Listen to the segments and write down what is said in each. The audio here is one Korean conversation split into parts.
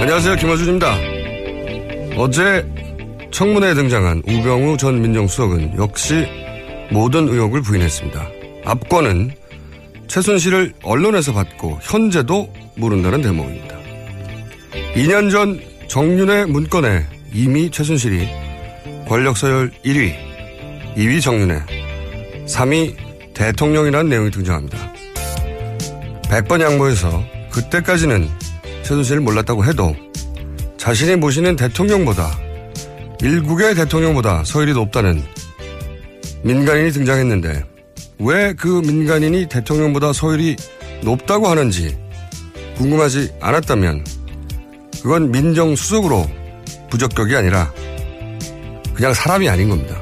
안녕하세요. 김어준입니다. 어제 청문회에 등장한 우병우 전 민정수석은 역시 모든 의혹을 부인했습니다. 압권은 최순실을 언론에서 받고 현재도 모른다는 대목입니다. 2년 전 정윤회 문건에 이미 최순실이 권력 서열 1위, 2위 정윤회, 3위 대통령이라는 내용이 등장합니다. 100번 양보해서 그때까지는 최순실을 몰랐다고 해도 자신이 모시는 대통령보다 일국의 대통령보다 서열이 높다는 민간인이 등장했는데 왜 그 민간인이 대통령보다 서열이 높다고 하는지 궁금하지 않았다면 그건 민정수석으로 부적격이 아니라 그냥 사람이 아닌 겁니다.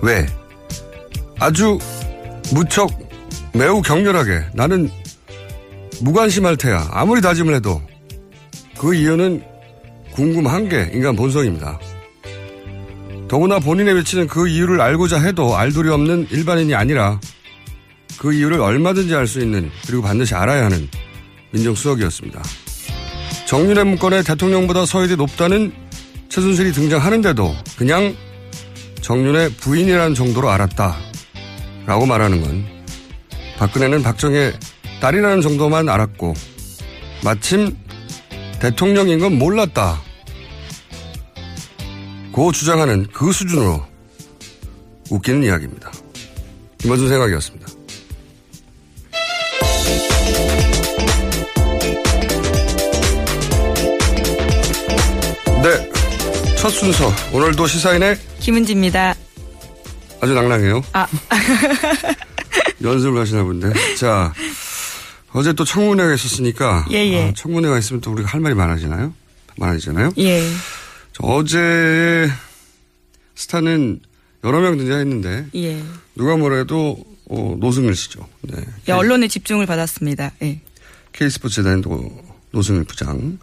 왜? 아주 무척 매우 격렬하게 나는 무관심할 테야. 아무리 다짐을 해도 그 이유는 궁금한 게 인간 본성입니다. 더구나 본인의 외치는 그 이유를 알고자 해도 알 도리 없는 일반인이 아니라 그 이유를 얼마든지 알 수 있는 그리고 반드시 알아야 하는 민정수석이었습니다. 정윤회 문건에 대통령보다 서열이 높다는 최순실이 등장하는데도 그냥 정윤의 부인이라는 정도로 알았다. 라고 말하는 건 박근혜는 박정희 딸이라는 정도만 알았고 마침 대통령인 건 몰랐다. 고 주장하는 그 수준으로 웃기는 이야기입니다. 김원준 생각이었습니다. 첫 순서. 오늘도 시사인의 김은지입니다. 아주 낭낭해요. 아. 연습을 하시나 본데. 자, 어제 또 청문회가 있었으니까. 예, 예. 아, 청문회가 있으면 또 우리가 할 말이 많아지나요? 많아지잖아요? 예. 어제 스타는 여러 명 등장했는데. 예. 누가 뭐래도 어, 노승일 씨죠. 네. 예, 언론의 집중을 받았습니다. 예. K스포츠 재단도 노승일 부장.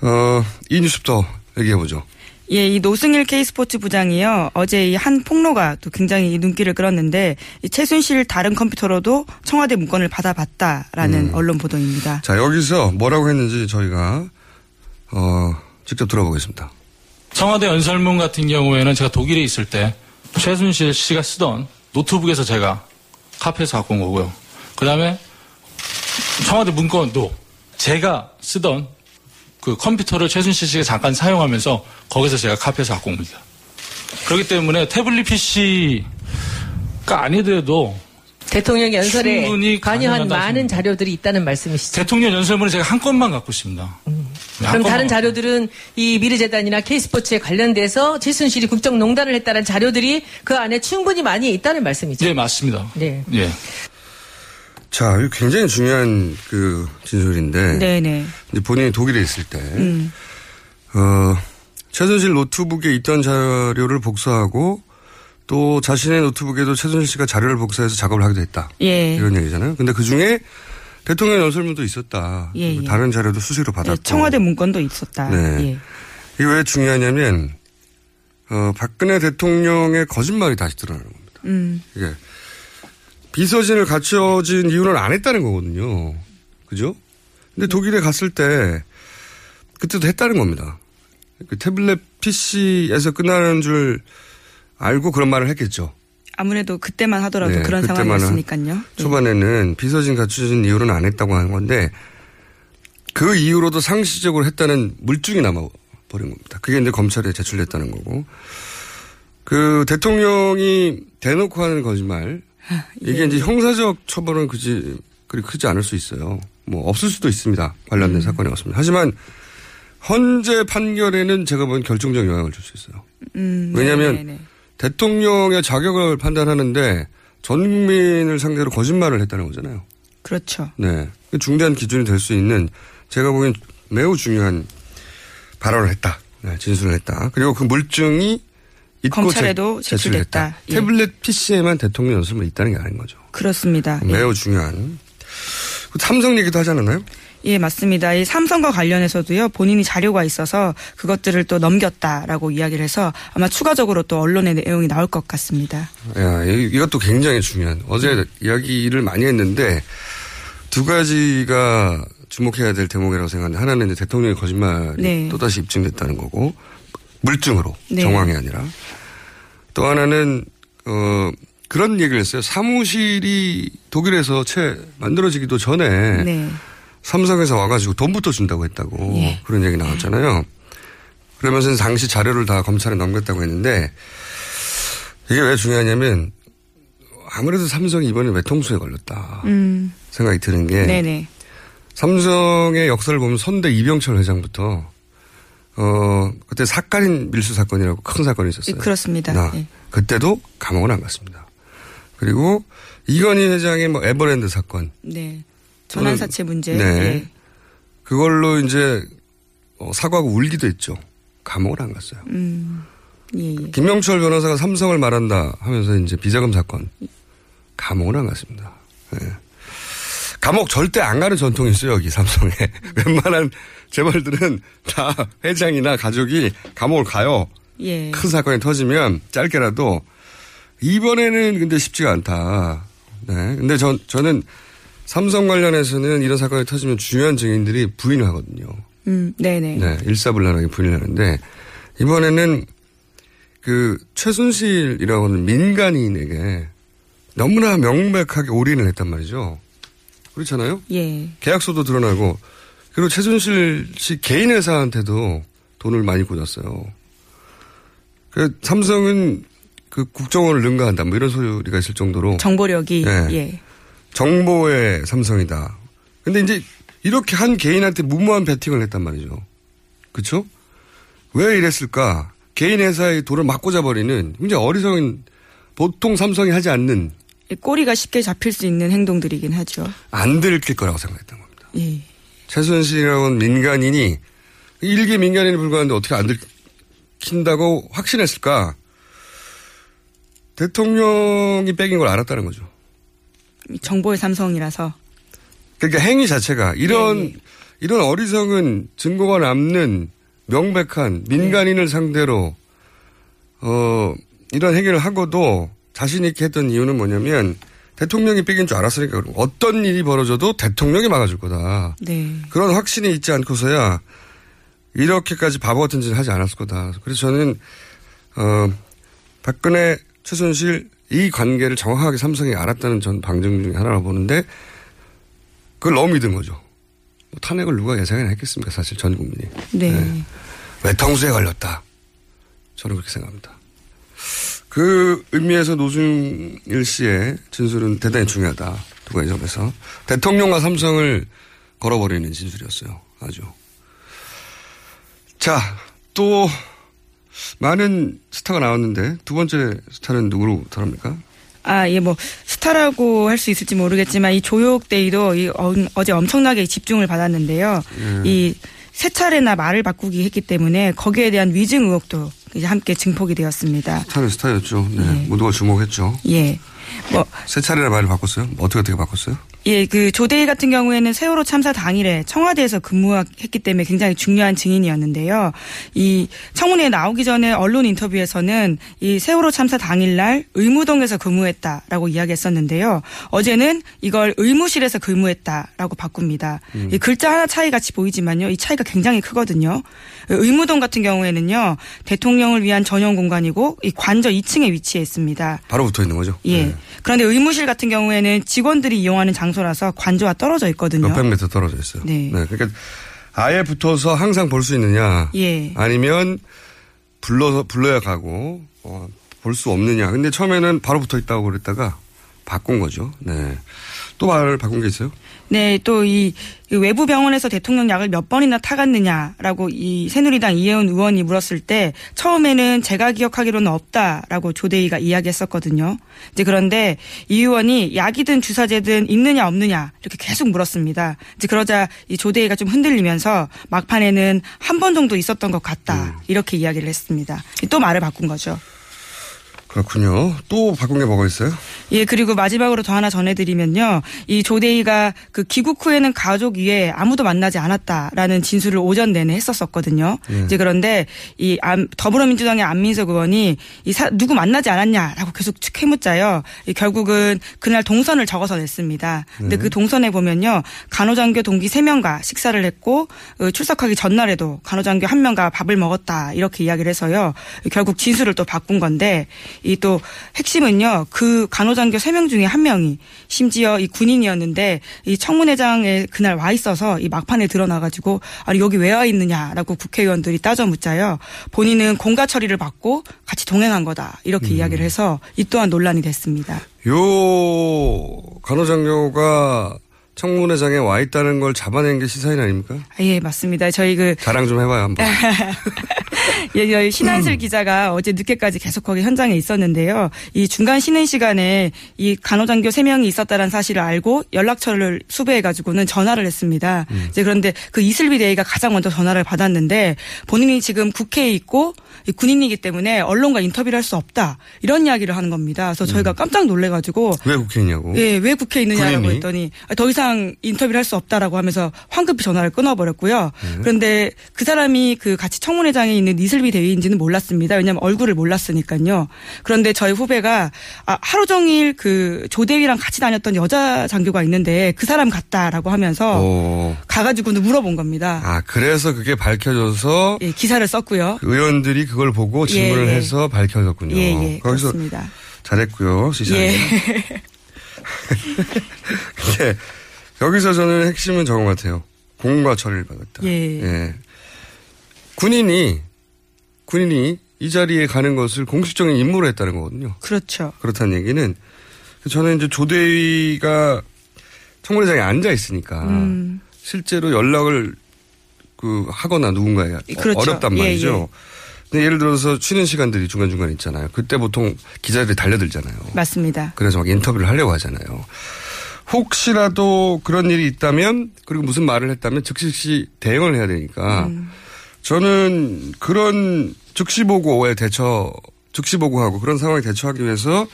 어, 이 뉴스부터 얘기해보죠. 예, 이 노승일 K스포츠 부장이요. 어제 이 한 폭로가 또 굉장히 눈길을 끌었는데 이 최순실 다른 컴퓨터로도 청와대 문건을 받아봤다라는 음. 언론 보도입니다. 자, 여기서 뭐라고 했는지 저희가 어, 직접 들어보겠습니다. 청와대 연설문 같은 경우에는 제가 독일에 있을 때 최순실 씨가 쓰던 노트북에서 제가 카페에서 갖고 온 거고요. 그 다음에 청와대 문건도 제가 쓰던 그 컴퓨터를 최순실 씨가 잠깐 사용하면서 거기서 제가 카페에서 갖고 온 겁니다. 그렇기 때문에 태블릿 PC가 아니더라도 대통령 연설에 관여한 많은 자료들이 있다는 말씀이시죠. 대통령 연설문을 제가 한 건만 갖고 있습니다. 네, 한 그럼 다른. 자료들은 이 미르재단이나 K스포츠에 관련돼서 최순실이 국정농단을 했다는 자료들이 그 안에 충분히 많이 있다는 말씀이죠. 예, 맞습니다. 네. 예. 자, 이거 굉장히 중요한 그 진술인데. 네네. 이제 본인이 독일에 있을 때, 음. 어, 최순실 노트북에 있던 자료를 복사하고 또 자신의 노트북에도 최순실 씨가 자료를 복사해서 작업을 하기도 했다. 예. 이런 얘기잖아요. 근데 그 중에 대통령 연설문도 있었다. 예, 예. 다른 자료도 수시로 받았고. 네, 청와대 문건도 있었다. 네. 예. 이게 왜 중요하냐면, 어, 박근혜 대통령의 거짓말이 다시 드러나는 겁니다. 음. 이게 비서진을 갖춰진 이유는 안 했다는 거거든요. 그죠? 근데 독일에 갔을 때 그때도 했다는 겁니다. 그 태블릿 PC에서 끝나는 줄 알고 그런 말을 했겠죠. 아무래도 그때만 하더라도 네, 그런 상황이었으니까요. 네. 초반에는 비서진 갖춰진 이유는 안 했다고 하는 건데 그 이유로도 상시적으로 했다는 물증이 남아버린 겁니다. 그게 이제 검찰에 제출됐다는 거고. 그 대통령이 대놓고 하는 거짓말. 이게 예. 이제 형사적 처벌은 그지, 그리 크지 않을 수 있어요. 뭐 없을 수도 있습니다. 관련된 사건이 없습니다. 하지만 헌재 판결에는 제가 보기엔 결정적 영향을 줄 수 있어요. 음, 왜냐하면 네네네. 대통령의 자격을 판단하는데 전 국민을 상대로 거짓말을 했다는 거잖아요. 그렇죠. 네. 그 중대한 기준이 될 수 있는 제가 보기엔 매우 중요한 발언을 했다. 네, 진술을 했다. 그리고 그 물증이 검찰에도 제- 제출됐다. 제출됐다. 예. 태블릿 PC에만 대통령 연설만 있다는 게 아닌 거죠. 그렇습니다. 예. 매우 중요한. 그 삼성 얘기도 하지 않았나요? 예, 맞습니다. 이 삼성과 관련해서도요, 본인이 자료가 있어서 그것들을 또 넘겼다라고 이야기를 해서 아마 추가적으로 또 언론의 내용이 나올 것 같습니다. 야, 이- 이것도 굉장히 중요한. 어제 이야기를 많이 했는데 두 가지가 주목해야 될 대목이라고 생각하는데 하나는 이제 대통령의 거짓말이 네. 또다시 입증됐다는 거고 물증으로 네. 정황이 아니라 또 하나는 어 그런 얘기를 했어요. 사무실이 독일에서 채 만들어지기도 전에 네. 삼성에서 와가지고 돈부터 준다고 했다고 예. 그런 얘기 나왔잖아요. 그러면서 당시 자료를 다 검찰에 넘겼다고 했는데 이게 왜 중요하냐면 아무래도 삼성이 이번에 외통수에 걸렸다 음, 생각이 드는 게 네네. 삼성의 역사를 보면 선대 이병철 회장부터 어 그때 사카린 밀수 사건이라고 큰 사건이 있었어요. 그렇습니다. 나, 예. 그때도 감옥을 안 갔습니다. 그리고 이건희 회장의 뭐 에버랜드 사건 네. 전환사채 문제. 네. 예. 그걸로 이제 어, 사과하고 울기도 했죠. 감옥을 안 갔어요. 음, 예, 예. 김명철 변호사가 삼성을 말한다 하면서 이제 비자금 사건 감옥을 안 갔습니다. 예. 감옥 절대 안 가는 전통이 있어요 여기 삼성에 웬만한 재벌들은 다 회장이나 가족이 감옥을 가요. 예. 큰 사건이 터지면 짧게라도 이번에는 근데 쉽지가 않다. 네. 근데 전 저는 삼성 관련해서는 이런 사건이 터지면 중요한 증인들이 부인을 하거든요. 음, 네네. 네, 일사불란하게 부인을 하는데 이번에는 그 최순실이라고 하는 민간인에게 너무나 명백하게 올인을 했단 말이죠. 그렇잖아요. 예. 계약서도 드러나고 그리고 최순실 씨 개인 회사한테도 돈을 많이 꽂았어요. 그 삼성은 그 국정원을 능가한다 뭐 이런 소리가 있을 정도로 정보력이. 예. 예. 정보의 삼성이다. 근데 이제 이렇게 한 개인한테 무모한 베팅을 했단 말이죠. 그렇죠? 왜 이랬을까? 개인 회사의 돈을 막 꽂아버리는 굉장히 어리석은 보통 삼성이 하지 않는 꼬리가 쉽게 잡힐 수 있는 행동들이긴 하죠. 안 들킬 거라고 생각했던 겁니다. 예. 최순실이라고는 민간인이 일개 민간인에 불과한데 어떻게 안 들킨다고 확신했을까? 대통령이 뺏긴 걸 알았다는 거죠. 정보의 삼성이라서. 그러니까 행위 자체가 이런 네, 이런 어리석은 증거가 남는 명백한 민간인을 상대로 어 이런 행위를 하고도 자신 있게 했던 이유는 뭐냐면 대통령이 뺏긴 줄 알았으니까. 어떤 일이 벌어져도 대통령이 막아줄 거다. 네. 그런 확신이 있지 않고서야 이렇게까지 바보 같은 짓을 하지 않았을 거다. 그래서 저는 어 박근혜 최순실 이 관계를 정확하게 삼성이 알았다는 전 방증 중에 하나라고 보는데 그걸 너무 믿은 거죠. 뭐 탄핵을 누가 예상이나 했겠습니까? 사실 전 국민이. 네. 외통수에 걸렸다. 저는 그렇게 생각합니다. 그 의미에서 노중일 씨의 진술은 대단히 중요하다. 두 가지 점에서. 대통령과 삼성을 걸어버리는 진술이었어요. 아주. 자, 또 많은 스타가 나왔는데 두 번째 스타는 누구로 다릅니까? 아, 예, 뭐, 스타라고 할 수 있을지 모르겠지만, 이 조욕데이도 이 어, 어제 엄청나게 집중을 받았는데요. 음. 이세 차례나 말을 바꾸기 했기 때문에 거기에 대한 위증 의혹도 이제 함께 증폭이 되었습니다. 스타는 스타였죠. 네. 모두가 주목했죠. 예. 뭐, 세 차례나 말을 바꿨어요? 어떻게 어떻게 바꿨어요? 예, 그 조대희 같은 경우에는 세월호 참사 당일에 청와대에서 근무했기 때문에 굉장히 중요한 증인이었는데요. 이 청문회에 나오기 전에 언론 인터뷰에서는 이 세월호 참사 당일날 의무동에서 근무했다라고 이야기했었는데요. 어제는 이걸 의무실에서 근무했다라고 바꿉니다. 음. 이 글자 하나 차이 같이 보이지만요. 이 차이가 굉장히 크거든요. 의무동 같은 경우에는요. 대통령을 위한 전용 공간이고 이 관저 2층에 위치해 있습니다. 바로 붙어 있는 거죠. 예. 그런데 의무실 같은 경우에는 직원들이 이용하는 장소라서 관저와 떨어져 있거든요. 몇백 미터 떨어져 있어요. 네. 그러니까 아예 붙어서 항상 볼 수 있느냐. 예. 아니면 불러서 불러야 가고 어, 볼 수 없느냐. 근데 처음에는 바로 붙어 있다고 그랬다가 바꾼 거죠. 네. 또 말을 바꾼 게 있어요? 네, 또 이 외부 병원에서 대통령 약을 몇 번이나 타갔느냐라고 이 새누리당 이혜원 의원이 물었을 때 처음에는 제가 기억하기로는 없다라고 조대희가 이야기했었거든요. 이제 그런데 이 의원이 약이든 주사제든 있느냐 없느냐 이렇게 계속 물었습니다. 이제 그러자 이 조대희가 좀 흔들리면서 막판에는 한 번 정도 있었던 것 같다 이렇게 이야기를 했습니다. 또 말을 바꾼 거죠. 그렇군요. 또 바꾼 게 뭐가 있어요? 예, 그리고 마지막으로 더 하나 전해드리면요. 이 조대희가 그 귀국 후에는 가족 위에 아무도 만나지 않았다라는 진술을 오전 내내 했었었거든요. 예. 이제 그런데 이 안- 더불어민주당의 안민석 의원이 이 사- 누구 만나지 않았냐라고 계속 캐묻자요. 이 결국은 그날 동선을 적어서 냈습니다. 근데 네. 그 동선에 보면요. 간호장교 동기 3명과 식사를 했고 어, 출석하기 전날에도 간호장교 1명과 밥을 먹었다 이렇게 이야기를 해서요. 결국 진술을 또 바꾼 건데 이 또 핵심은요. 그 간호장교 3명 중에 한 명이 심지어 이 군인이었는데 이 청문회장에 그날 와 있어서 이 막판에 드러나가지고 아니 여기 왜 와 있느냐라고 국회의원들이 따져 묻자요. 본인은 공가 처리를 받고 같이 동행한 거다 이렇게 이야기를 해서 이 또한 논란이 됐습니다. 요 간호장교가 청문회장에 와 있다는 걸 잡아낸 게 시사인 아닙니까? 아, 예 맞습니다. 저희 그 자랑 좀 해봐요 한번. 예, 저희 음. 신한슬 기자가 어제 늦게까지 계속 거기 현장에 있었는데요. 이 중간 쉬는 시간에 이 간호장교 3명이 있었다는 사실을 알고 연락처를 수배해가지고는 전화를 했습니다. 음. 이제 그런데 그 이슬비 대위가 가장 먼저 전화를 받았는데 본인이 지금 국회에 있고 이 군인이기 때문에 언론과 인터뷰를 할 수 없다. 이런 이야기를 하는 겁니다. 그래서 저희가 깜짝 놀래가지고 왜 국회에 있냐고? 예, 왜 국회에 있느냐라고 어? 군인이? 했더니 아, 더 이상 인터뷰를 할 수 없다라고 하면서 황급히 전화를 끊어버렸고요. 그런데 그 사람이 그 같이 청문회장에 있는 이슬비 대위인지는 몰랐습니다. 왜냐하면 얼굴을 몰랐으니까요. 그런데 저희 후배가 아, 하루 종일 그 조대위랑 같이 다녔던 여자 장교가 있는데 그 사람 같다라고 하면서 어. 가가지고는 물어본 겁니다. 아 그래서 그게 밝혀져서 예, 기사를 썼고요. 의원들이 그걸 보고 질문을 예, 예. 해서 밝혀졌군요. 예, 예, 거기서 그렇습니다. 잘했고요 시사에. 예. 근데 여기서 저는 핵심은 저거 같아요. 공과 처리를 받았다. 예. 군인이 군인이 이 자리에 가는 것을 공식적인 임무로 했다는 거거든요. 그렇죠. 그렇다는 얘기는 저는 이제 조대위가 청문회장에 앉아 있으니까 음. 실제로 연락을 그 하거나 누군가에 그렇죠. 어렵단 예, 말이죠. 근데 예를 들어서 쉬는 시간들이 중간중간 있잖아요. 그때 보통 기자들이 달려들잖아요. 맞습니다. 그래서 막 인터뷰를 하려고 하잖아요. 혹시라도 그런 일이 있다면 그리고 무슨 말을 했다면 즉시 대응을 해야 되니까 음. 저는 그런 즉시 보고에 대처 즉시 보고하고 그런 상황에 대처하기 위해서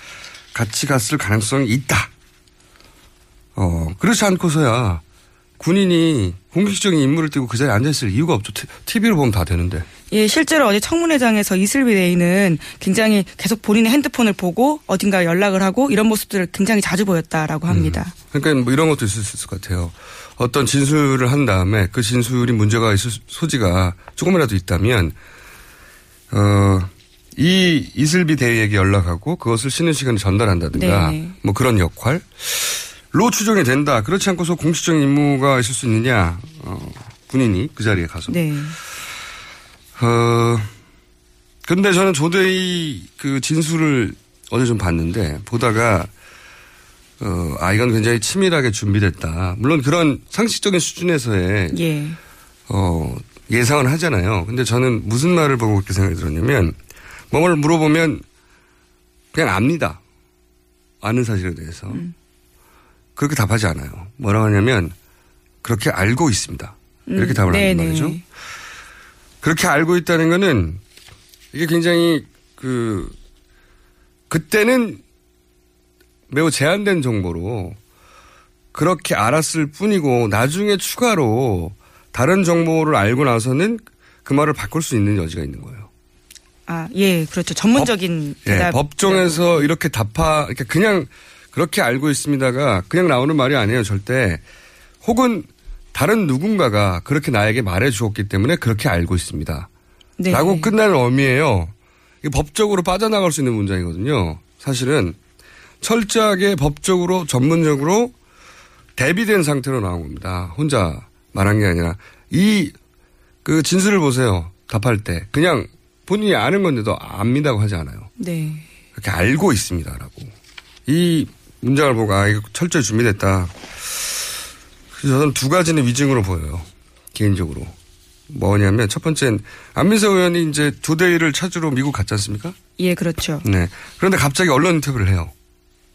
같이 갔을 가능성이 있다. 어 그렇지 않고서야 군인이 공식적인 임무를 띠고 그 자리에 앉아 있을 이유가 없죠. TV로 보면 다 되는데. 예, 실제로 어제 청문회장에서 이슬비 대위는 굉장히 계속 본인의 핸드폰을 보고 어딘가 연락을 하고 이런 모습들을 굉장히 자주 보였다라고 합니다. 그러니까 뭐 이런 것도 있을 수 있을 것 같아요. 어떤 진술을 한 다음에 그 진술이 문제가 있을 소지가 조금이라도 있다면 어, 이 이슬비 대위에게 연락하고 그것을 쉬는 시간에 전달한다든가 네. 뭐 그런 역할 로 추정이 된다. 그렇지 않고서 공식적인 임무가 있을 수 있느냐. 어, 군인이 그 자리에 가서. 네. 어, 근데 저는 조대희 그 진술을 어제 좀 봤는데 보다가 어, 아 이건 굉장히 치밀하게 준비됐다. 물론 그런 상식적인 수준에서의 예. 어, 예상은 하잖아요. 근데 저는 무슨 말을 보고 그렇게 생각이 들었냐면 뭐를 물어보면 그냥 압니다. 아는 사실에 대해서. 그렇게 답하지 않아요. 뭐라고 하냐면 그렇게 알고 있습니다. 이렇게 음, 답을 하는 네네. 말이죠. 그렇게 알고 있다는 거는 이게 굉장히 그 그때는 매우 제한된 정보로 그렇게 알았을 뿐이고 나중에 추가로 다른 정보를 알고 나서는 그 말을 바꿀 수 있는 여지가 있는 거예요. 아, 예, 그렇죠. 전문적인 예, 대답. 법정에서 이렇게 답하, 그러니까 그냥 그렇게 알고 있습니다가 그냥 나오는 말이 아니에요, 절대. 혹은 다른 누군가가 그렇게 나에게 말해 주었기 때문에 그렇게 알고 있습니다. 네. 라고 끝나는 의미예요. 이게 법적으로 빠져나갈 수 있는 문장이거든요. 사실은 철저하게 법적으로 전문적으로 대비된 상태로 나온 겁니다. 혼자 말한 게 아니라 이 그 진술을 보세요. 답할 때 그냥 본인이 아는 건데도 압니다고 하지 않아요. 네. 그렇게 알고 있습니다라고. 이 문장을 보고 아 이거 철저히 준비됐다. 그래서 저는 두 가지는 위증으로 보여요. 개인적으로. 뭐냐면 첫 번째는 안민석 의원이 이제 조대일을 찾으러 미국 갔지 않습니까? 예, 그렇죠. 네. 그런데 갑자기 언론 인터뷰를 해요.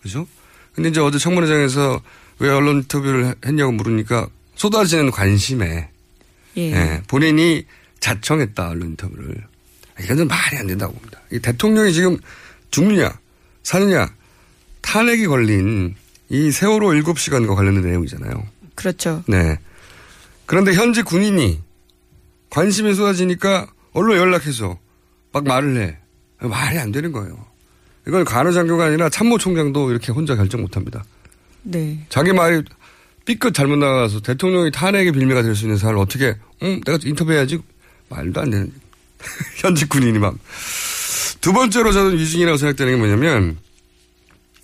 그죠? 근데 이제 어제 청문회장에서 왜 언론 인터뷰를 했냐고 물으니까 쏟아지는 관심에 예. 예, 본인이 자청했다 언론 인터뷰를. 이건 말이 안 된다고 봅니다. 이 대통령이 지금 죽느냐 사느냐 탄핵이 걸린 이 세월호 7시간과 관련된 내용이잖아요. 그렇죠. 네. 그런데 현재 군인이 관심이 쏟아지니까 언론 연락해서 막 말을 해. 말이 안 되는 거예요. 이건 간호장교가 아니라 참모총장도 이렇게 혼자 결정 못 합니다. 네. 자기 말이 삐끗 잘못 나가서 대통령이 탄핵의 빌미가 될 수 있는 사람을 어떻게, 응, 내가 인터뷰해야지. 말도 안 되는. 현직 군인이 막. 두 번째로 저는 위증이라고 생각되는 게 뭐냐면,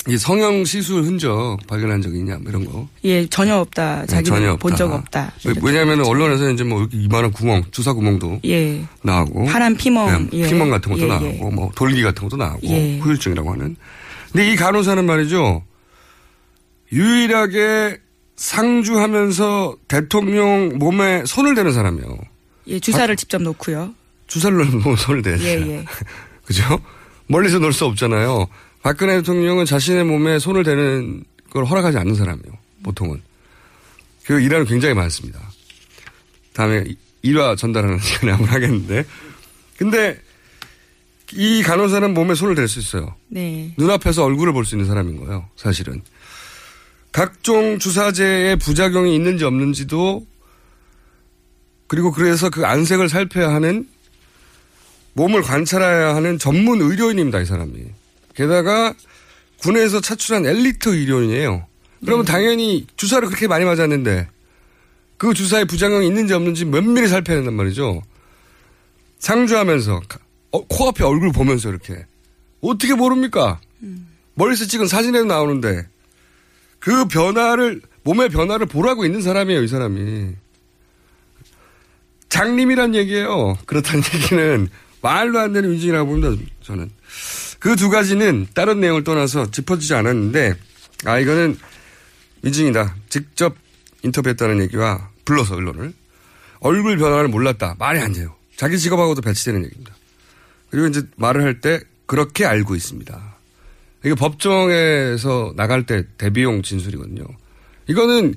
이 성형 시술 흔적 발견한 적이 있냐, 뭐 이런 거. 예, 전혀 없다. 네, 자기는 전혀 본 없다. 적 없다. 왜- 왜냐하면 언론에서 이제 뭐 이렇게 이만한 구멍, 주사 구멍도 예. 나오고. 파란 피멍, 네, 예. 피멍 같은 것도 예, 나오고, 예. 뭐 돌기 같은 것도 나오고, 예. 후유증이라고 하는. 근데 이 간호사는 말이죠. 유일하게 상주하면서 대통령 몸에 손을 대는 사람이에요. 예, 주사를 직접 놓고요. 주사를 놓으면 손을 대야죠. 예, 예. 그죠? 멀리서 놓을 수 없잖아요. 박근혜 대통령은 자신의 몸에 손을 대는 걸 허락하지 않는 사람이에요. 보통은. 그 일화는 굉장히 많습니다. 다음에 일화 전달하는 시간에 한번 하겠는데. 근데 이 간호사는 몸에 손을 댈 수 있어요. 네. 눈앞에서 얼굴을 볼 수 있는 사람인 거예요. 사실은. 각종 주사제의 부작용이 있는지 없는지도 그리고 그래서 그 안색을 살펴야 하는 몸을 관찰해야 하는 전문 의료인입니다. 이 사람이. 게다가 군에서 차출한 엘리트 의료인이에요. 그러면 당연히 주사를 그렇게 많이 맞았는데 그 주사에 부작용이 있는지 없는지 면밀히 살펴야 된단 말이죠. 상주하면서 가- 어, 코앞에 얼굴 보면서 이렇게 어떻게 모릅니까? 멀리서 찍은 사진에도 나오는데 그 변화를 몸의 변화를 보라고 있는 사람이에요, 이 사람이. 장님이란 얘기예요. 그렇다는 얘기는 말도 안 되는 위증이라고 봅니다, 저는. 그 두 가지는 다른 내용을 떠나서 짚어지지 않았는데, 아, 이거는 위증이다. 직접 인터뷰했다는 얘기와 불러서 언론을. 얼굴 변화를 몰랐다. 말이 안 돼요. 자기 직업하고도 배치되는 얘기입니다. 그리고 이제 말을 할 때 그렇게 알고 있습니다. 이게 법정에서 나갈 때 대비용 진술이거든요. 이거는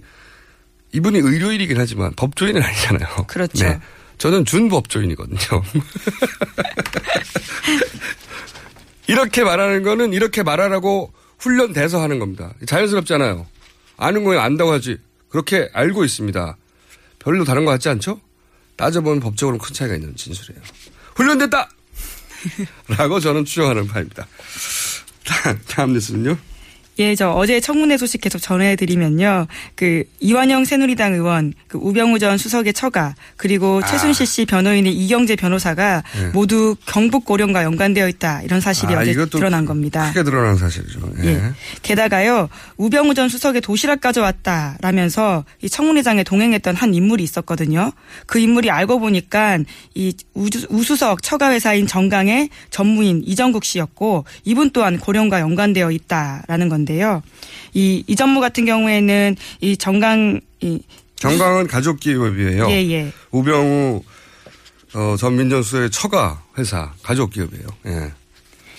이분이 의료인이긴 하지만 법조인은 아니잖아요. 네. 그렇죠. 저는 준법조인이거든요. 이렇게 말하는 거는 이렇게 말하라고 훈련돼서 하는 겁니다. 자연스럽잖아요. 아는 거에 안다고 하지. 그렇게 알고 있습니다. 별로 다른 것 같지 않죠? 따져보면 법적으로 큰 차이가 있는 진술이에요. 훈련됐다! 라고 저는 추정하는 바입니다. 다음 뉴스는요? 예, 저 어제 청문회 소식 계속 전해드리면요. 그 이완영 새누리당 의원, 그 우병우 전 수석의 처가, 그리고 아. 최순실 씨 변호인의 이경재 변호사가 예. 모두 경북 고령과 연관되어 있다 이런 사실이 아, 어제 드러난 겁니다. 크게 드러난 사실이죠. 예. 예. 게다가요, 우병우 전 수석의 도시락 가져왔다라면서 이 청문회장에 동행했던 한 인물이 있었거든요. 그 인물이 알고 보니까 이 우주, 우수석 처가 회사인 정강의 전무인 이정국 씨였고 이분 또한 고령과 연관되어 있다라는 건데 요. 이, 이 전무 같은 경우에는 이 정강, 이 정강은 가족 기업이에요. 예, 예. 우병우 어, 전 민정수석의 처가 회사 가족 기업이에요. 예.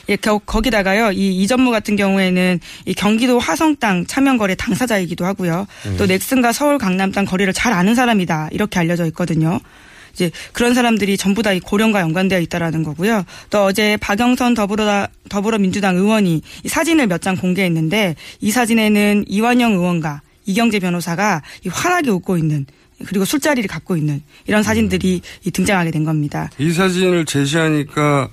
예, 거, 거기다가요, 이 이전무 같은 경우에는 이 경기도 화성 땅 차명 거래 당사자이기도 하고요. 음. 또 넥슨과 서울 강남 땅 거래를 잘 아는 사람이다. 이렇게 알려져 있거든요. 이제 그런 사람들이 전부 다이 고령과 연관되어 있다라는 거고요. 또 어제 박영선 더불어 더불어민주당 의원이 이 사진을 몇 장 공개했는데 이 사진에는 이완영 의원과 이경재 변호사가 이 환하게 웃고 있는 그리고 술자리를 갖고 있는 이런 사진들이 이 등장하게 된 겁니다. 이 사진을 제시하니까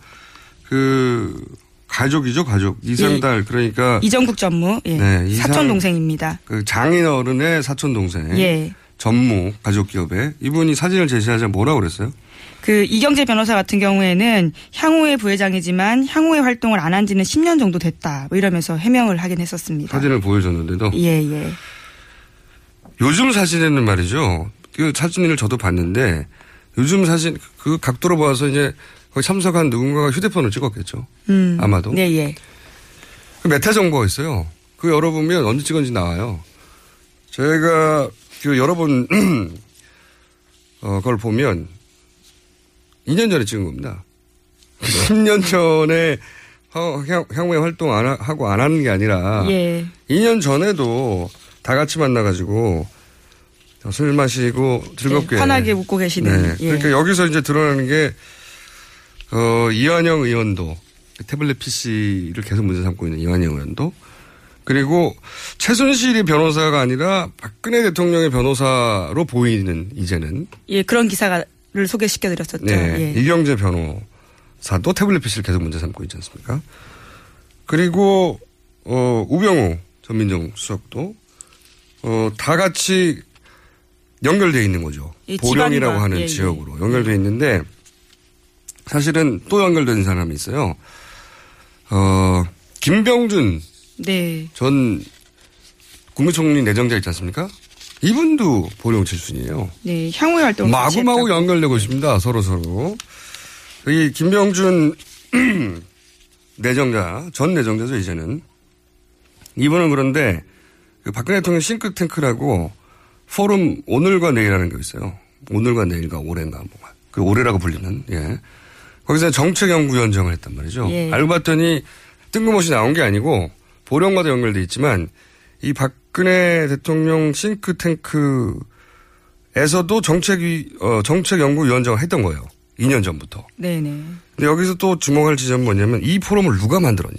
그 가족이죠, 가족. 이상달 그러니까 이정국 전무 예. 네, 사촌 동생입니다. 그 장인 어른의 사촌 동생. 예. 전무 가족 기업에 이분이 사진을 제시하자 뭐라고 그랬어요? 그 이경재 변호사 같은 경우에는 향후의 부회장이지만 향후의 활동을 안 한 지는 10년 정도 됐다. 뭐 이러면서 해명을 하긴 했었습니다. 사진을 보여줬는데도 예, 예. 요즘 사진에는 말이죠. 그 사진을 저도 봤는데 요즘 사진 그 각도로 봐서 이제 거기 참석한 누군가가 휴대폰을 찍었겠죠. 음. 아마도. 네, 예. 그 메타 정보가 있어요. 그 열어보면 언제 찍은지 나와요. 제가 그 여러 번, 어, 그걸 보면 2년 전에 찍은 겁니다. 10년 전에 향- 향후에 활동 안 하, 하고 안 하는 게 아니라 예. 2년 전에도 다 같이 만나가지고 술 마시고 즐겁게 네, 환하게 웃고 계시는. 네. 예. 그러니까 여기서 이제 드러나는 게, 어, 이완영 의원도 태블릿 PC를 계속 문제 삼고 있는 이완영 의원도 그리고 최순실이 변호사가 아니라 박근혜 대통령의 변호사로 보이는 이제는 예, 그런 기사를 소개시켜 드렸었죠. 네. 예. 이경재 변호사도 태블릿 PC를 계속 문제 삼고 있지 않습니까? 그리고, 어, 우병우 전민정 수석도, 어, 다 같이 연결돼 있는 거죠. 이 보령이라고 하는 예, 예. 지역으로 연결돼 있는데, 사실은 또 연결된 사람이 있어요. 어, 김병준 네. 전 국무총리 내정자 있지 않습니까? 이분도 보령 출신이에요. 네, 향후의 활동 마구마구 연결되고 있습니다. 서로 서로. 이 김병준 내정자, 전 내정자죠 이제는. 이분은 그런데 그 박근혜 대통령 싱크탱크라고 포럼 오늘과 내일하는 게 있어요. 오늘과 내일과 올해인가 뭐. 그 올해라고 불리는 예. 거기서 정책 연구 위원장을 했단 말이죠. 예. 알고 봤더니 뜬금없이 나온 게 아니고 보령과도 연결돼 있지만 이 박근혜 대통령 싱크탱크에서도 정책위 어, 정책 연구위원장을 했던 거예요. 2년 전부터. 네네. 근데 여기서 또 주목할 지점은 뭐냐면 이 포럼을 누가 만들었냐.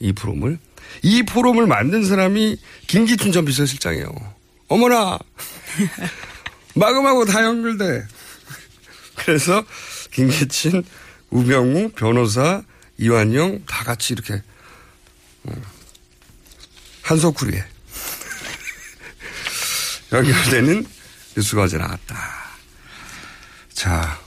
이 포럼을. 이 포럼을 만든 사람이 김기춘 전 비서실장이에요. 어머나! 마구마구 다 연결돼. 그래서 김기춘, 우병우, 변호사, 이완영 다 같이 이렇게 음, 한소쿠리에 연결되는 뉴스가 어제 나왔다. 자,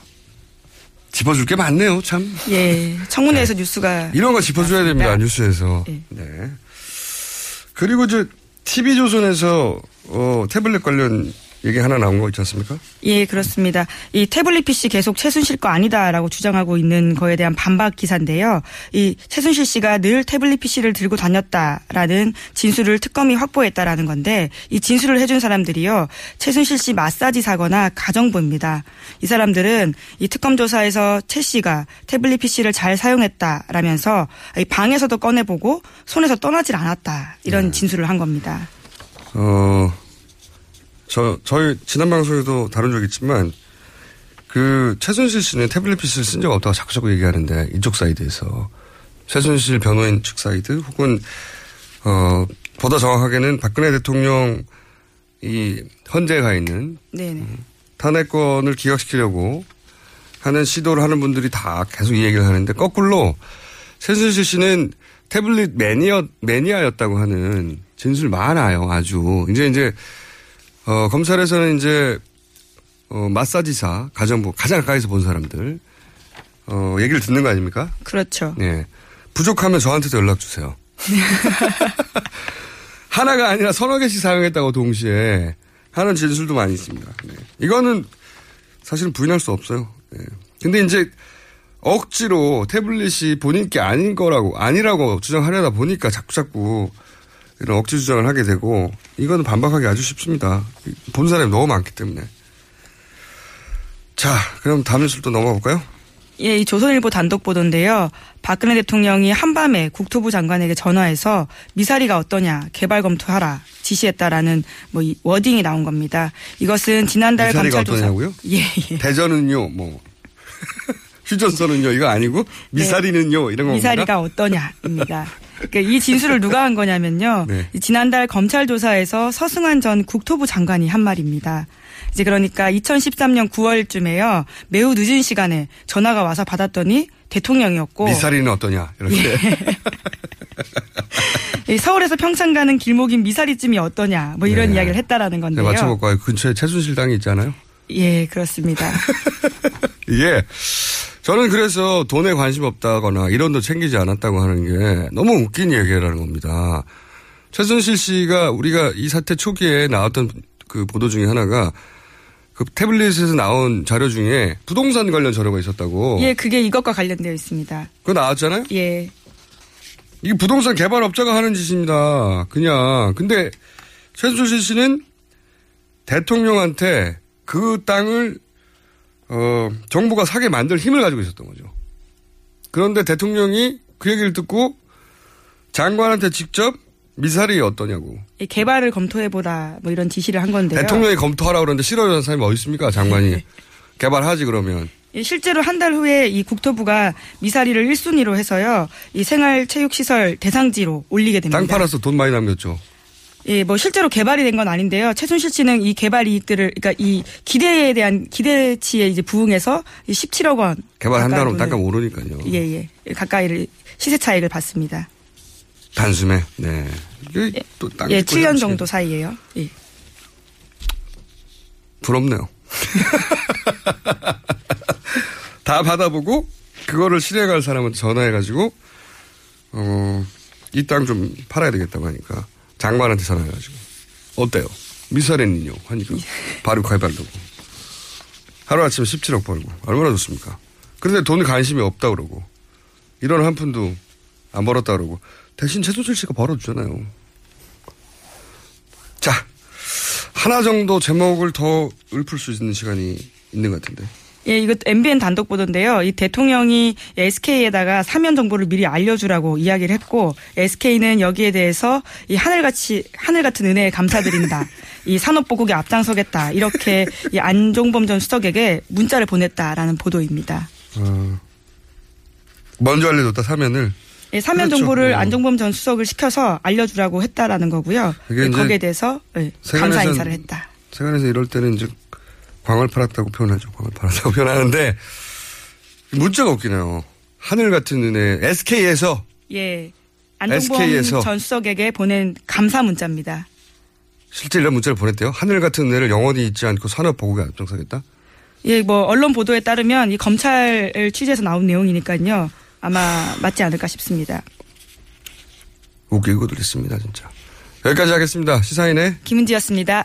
짚어줄 게 많네요, 참. 예. 청문회에서 뉴스가 이런 거 짚어줘야 됩니다, 나왔습니다. 뉴스에서. 네. 네. 그리고 저, TV조선에서, 어, 태블릿 관련 얘기 하나 나온 거 있지 않습니까? 예, 그렇습니다. 이 태블릿 PC 계속 최순실 거 아니다라고 주장하고 있는 거에 대한 반박 기사인데요. 이 최순실 씨가 늘 태블릿 PC를 들고 다녔다라는 진술을 특검이 확보했다라는 건데 이 진술을 해준 사람들이요. 최순실 씨 마사지 사거나 가정부입니다. 이 사람들은 이 특검 조사에서 최 씨가 태블릿 PC를 잘 사용했다라면서 이 방에서도 꺼내보고 손에서 떠나질 않았다 이런 네. 진술을 한 겁니다. 어, 저, 저희 지난 방송에도 다룬 적 있지만 그 최순실 씨는 태블릿 PC를 쓴 적 없다고 자꾸 자꾸 얘기하는데 이쪽 사이드에서 최순실 변호인 측 사이드 혹은 어, 보다 정확하게는 박근혜 대통령 이 헌재에 가 있는 네네. 탄핵건을 기각시키려고 하는 시도를 하는 분들이 다 계속 이 얘기를 하는데 거꾸로 최순실 씨는 태블릿 매니아, 매니아였다고 하는 진술 많아요, 아주. 이제, 이제, 어, 검찰에서는 이제, 어, 마사지사, 가정부, 가장 가까이서 본 사람들, 어, 얘기를 듣는 거 아닙니까? 그렇죠. 네. 부족하면 저한테도 연락 주세요. 하나가 아니라 서너 개씩 사용했다고 동시에 하는 진술도 많이 있습니다. 네. 이거는 사실은 부인할 수 없어요. 네. 근데 이제 억지로 태블릿이 본인 게 아닌 거라고, 아니라고 주장하려다 보니까 자꾸 자꾸 이런 억지 주장을 하게 되고, 이거는 반박하기 아주 쉽습니다. 본 사람이 너무 많기 때문에. 자, 그럼 다음 뉴스로 또 넘어가 볼까요? 예, 이 조선일보 단독 보도인데요. 박근혜 대통령이 한밤에 국토부 장관에게 전화해서 미사리가 어떠냐 개발 검토하라 지시했다라는 뭐 워딩이 나온 겁니다. 이것은 지난달 미사리가 검찰 조사 어떠냐고요? 예, 예. 대전은요, 뭐. 휴전선은요, 이거 아니고, 미사리는요, 이런 겁니다. 미사리가 어떠냐입니다. 그러니까 이 진술을 누가 한 거냐면요. 네. 지난달 검찰 조사에서 서승환 전 국토부 장관이 한 말입니다. 이제 그러니까 2013년 9월쯤에요. 매우 늦은 시간에 전화가 와서 받았더니 대통령이었고 미사리는 어떠냐, 이렇게. 이 서울에서 평창 가는 길목인 미사리쯤이 어떠냐 뭐 이런 네. 이야기를 했다라는 제가 건데요. 맞춰볼까요? 근처에 최순실 당이 있잖아요. 예, 그렇습니다. 예. 저는 그래서 돈에 관심 없다거나 이런 도 챙기지 않았다고 하는 게 너무 웃긴 얘기라는 겁니다. 최순실 씨가 우리가 이 사태 초기에 나왔던 그 보도 중에 하나가 그 태블릿에서 나온 자료 중에 부동산 관련 자료가 있었다고. 예, 그게 이것과 관련되어 있습니다. 그거 나왔잖아요? 예. 이게 부동산 개발업자가 하는 짓입니다. 그냥. 근데 최순실 씨는 대통령한테 그 땅을 어, 정부가 사게 만들 힘을 가지고 있었던 거죠. 그런데 대통령이 그 얘기를 듣고 장관한테 직접 미사리 어떠냐고. 이 개발을 검토해보라 뭐 이런 지시를 한 건데요. 대통령이 검토하라고 그러는데 싫어하는 사람이 어디 있습니까, 장관이. 개발하지, 그러면. 예, 실제로 한 달 후에 이 국토부가 미사리를 1순위로 해서요. 이 생활체육시설 대상지로 올리게 됩니다. 땅 팔아서 돈 많이 남겼죠. 예, 뭐 실제로 개발이 된 건 아닌데요. 최순실 씨는 이 개발 이익들을 그러니까 이 기대에 대한 기대치에 이제 부응해서 이 17억 원 땅값 돈을- 오르니까요. 예, 예. 가까이를 시세 차익을 받습니다. 단숨에. 네. 이게 또 땅. 예, 짓고 7년 해야지. 정도 사이에요. 예. 부럽네요. 다 받아보고 그거를 실행할 사람한테 전화해가지고 어, 이 땅 좀 팔아야 되겠다고 하니까 장관한테 전화해가지고 어때요? 미사리는요? 하니까 바로 개발되고 하루아침에 17억 벌고 얼마나 좋습니까? 그런데 돈에 관심이 없다 그러고 이런 한 푼도 안 벌었다 그러고 대신 최순실 씨가 벌어주잖아요. 자 하나 정도 제목을 더 읊을 수 있는 시간이 있는 것 같은데. 예, 이거 MBN 단독 보도인데요. 이 대통령이 SK에다가 사면 정보를 미리 알려주라고 이야기를 했고 SK는 여기에 대해서 이 하늘같이 하늘 같은 은혜에 감사드린다. 이 산업보국에 앞장서겠다. 이렇게 이 안종범 전 수석에게 문자를 보냈다라는 보도입니다. 어, 먼저 알려줬다 사면을. 예, 사면 그렇죠. 정보를 어. 안종범 전 수석을 시켜서 알려주라고 했다라는 거고요. 예, 거기에 대해서 예, 감사 인사를 했다. 세간에서 이럴 때는 이제 광을 팔았다고 표현하죠. 광을 팔았다고 표현하는데 문자가 웃기네요. 하늘 같은 은혜 SK에서 예, 안종범 SK에서. 전 수석에게 보낸 감사 문자입니다. 실제 이런 문자를 보냈대요. 하늘 같은 은혜를 영원히 잊지 않고 산업 보국에 앞장서겠다. 예, 뭐 언론 보도에 따르면 이 검찰을 취재해서 나온 내용이니까요. 아마 맞지 않을까 싶습니다. 웃기고 들렸습니다, 진짜. 여기까지 하겠습니다. 시사인의 김은지였습니다.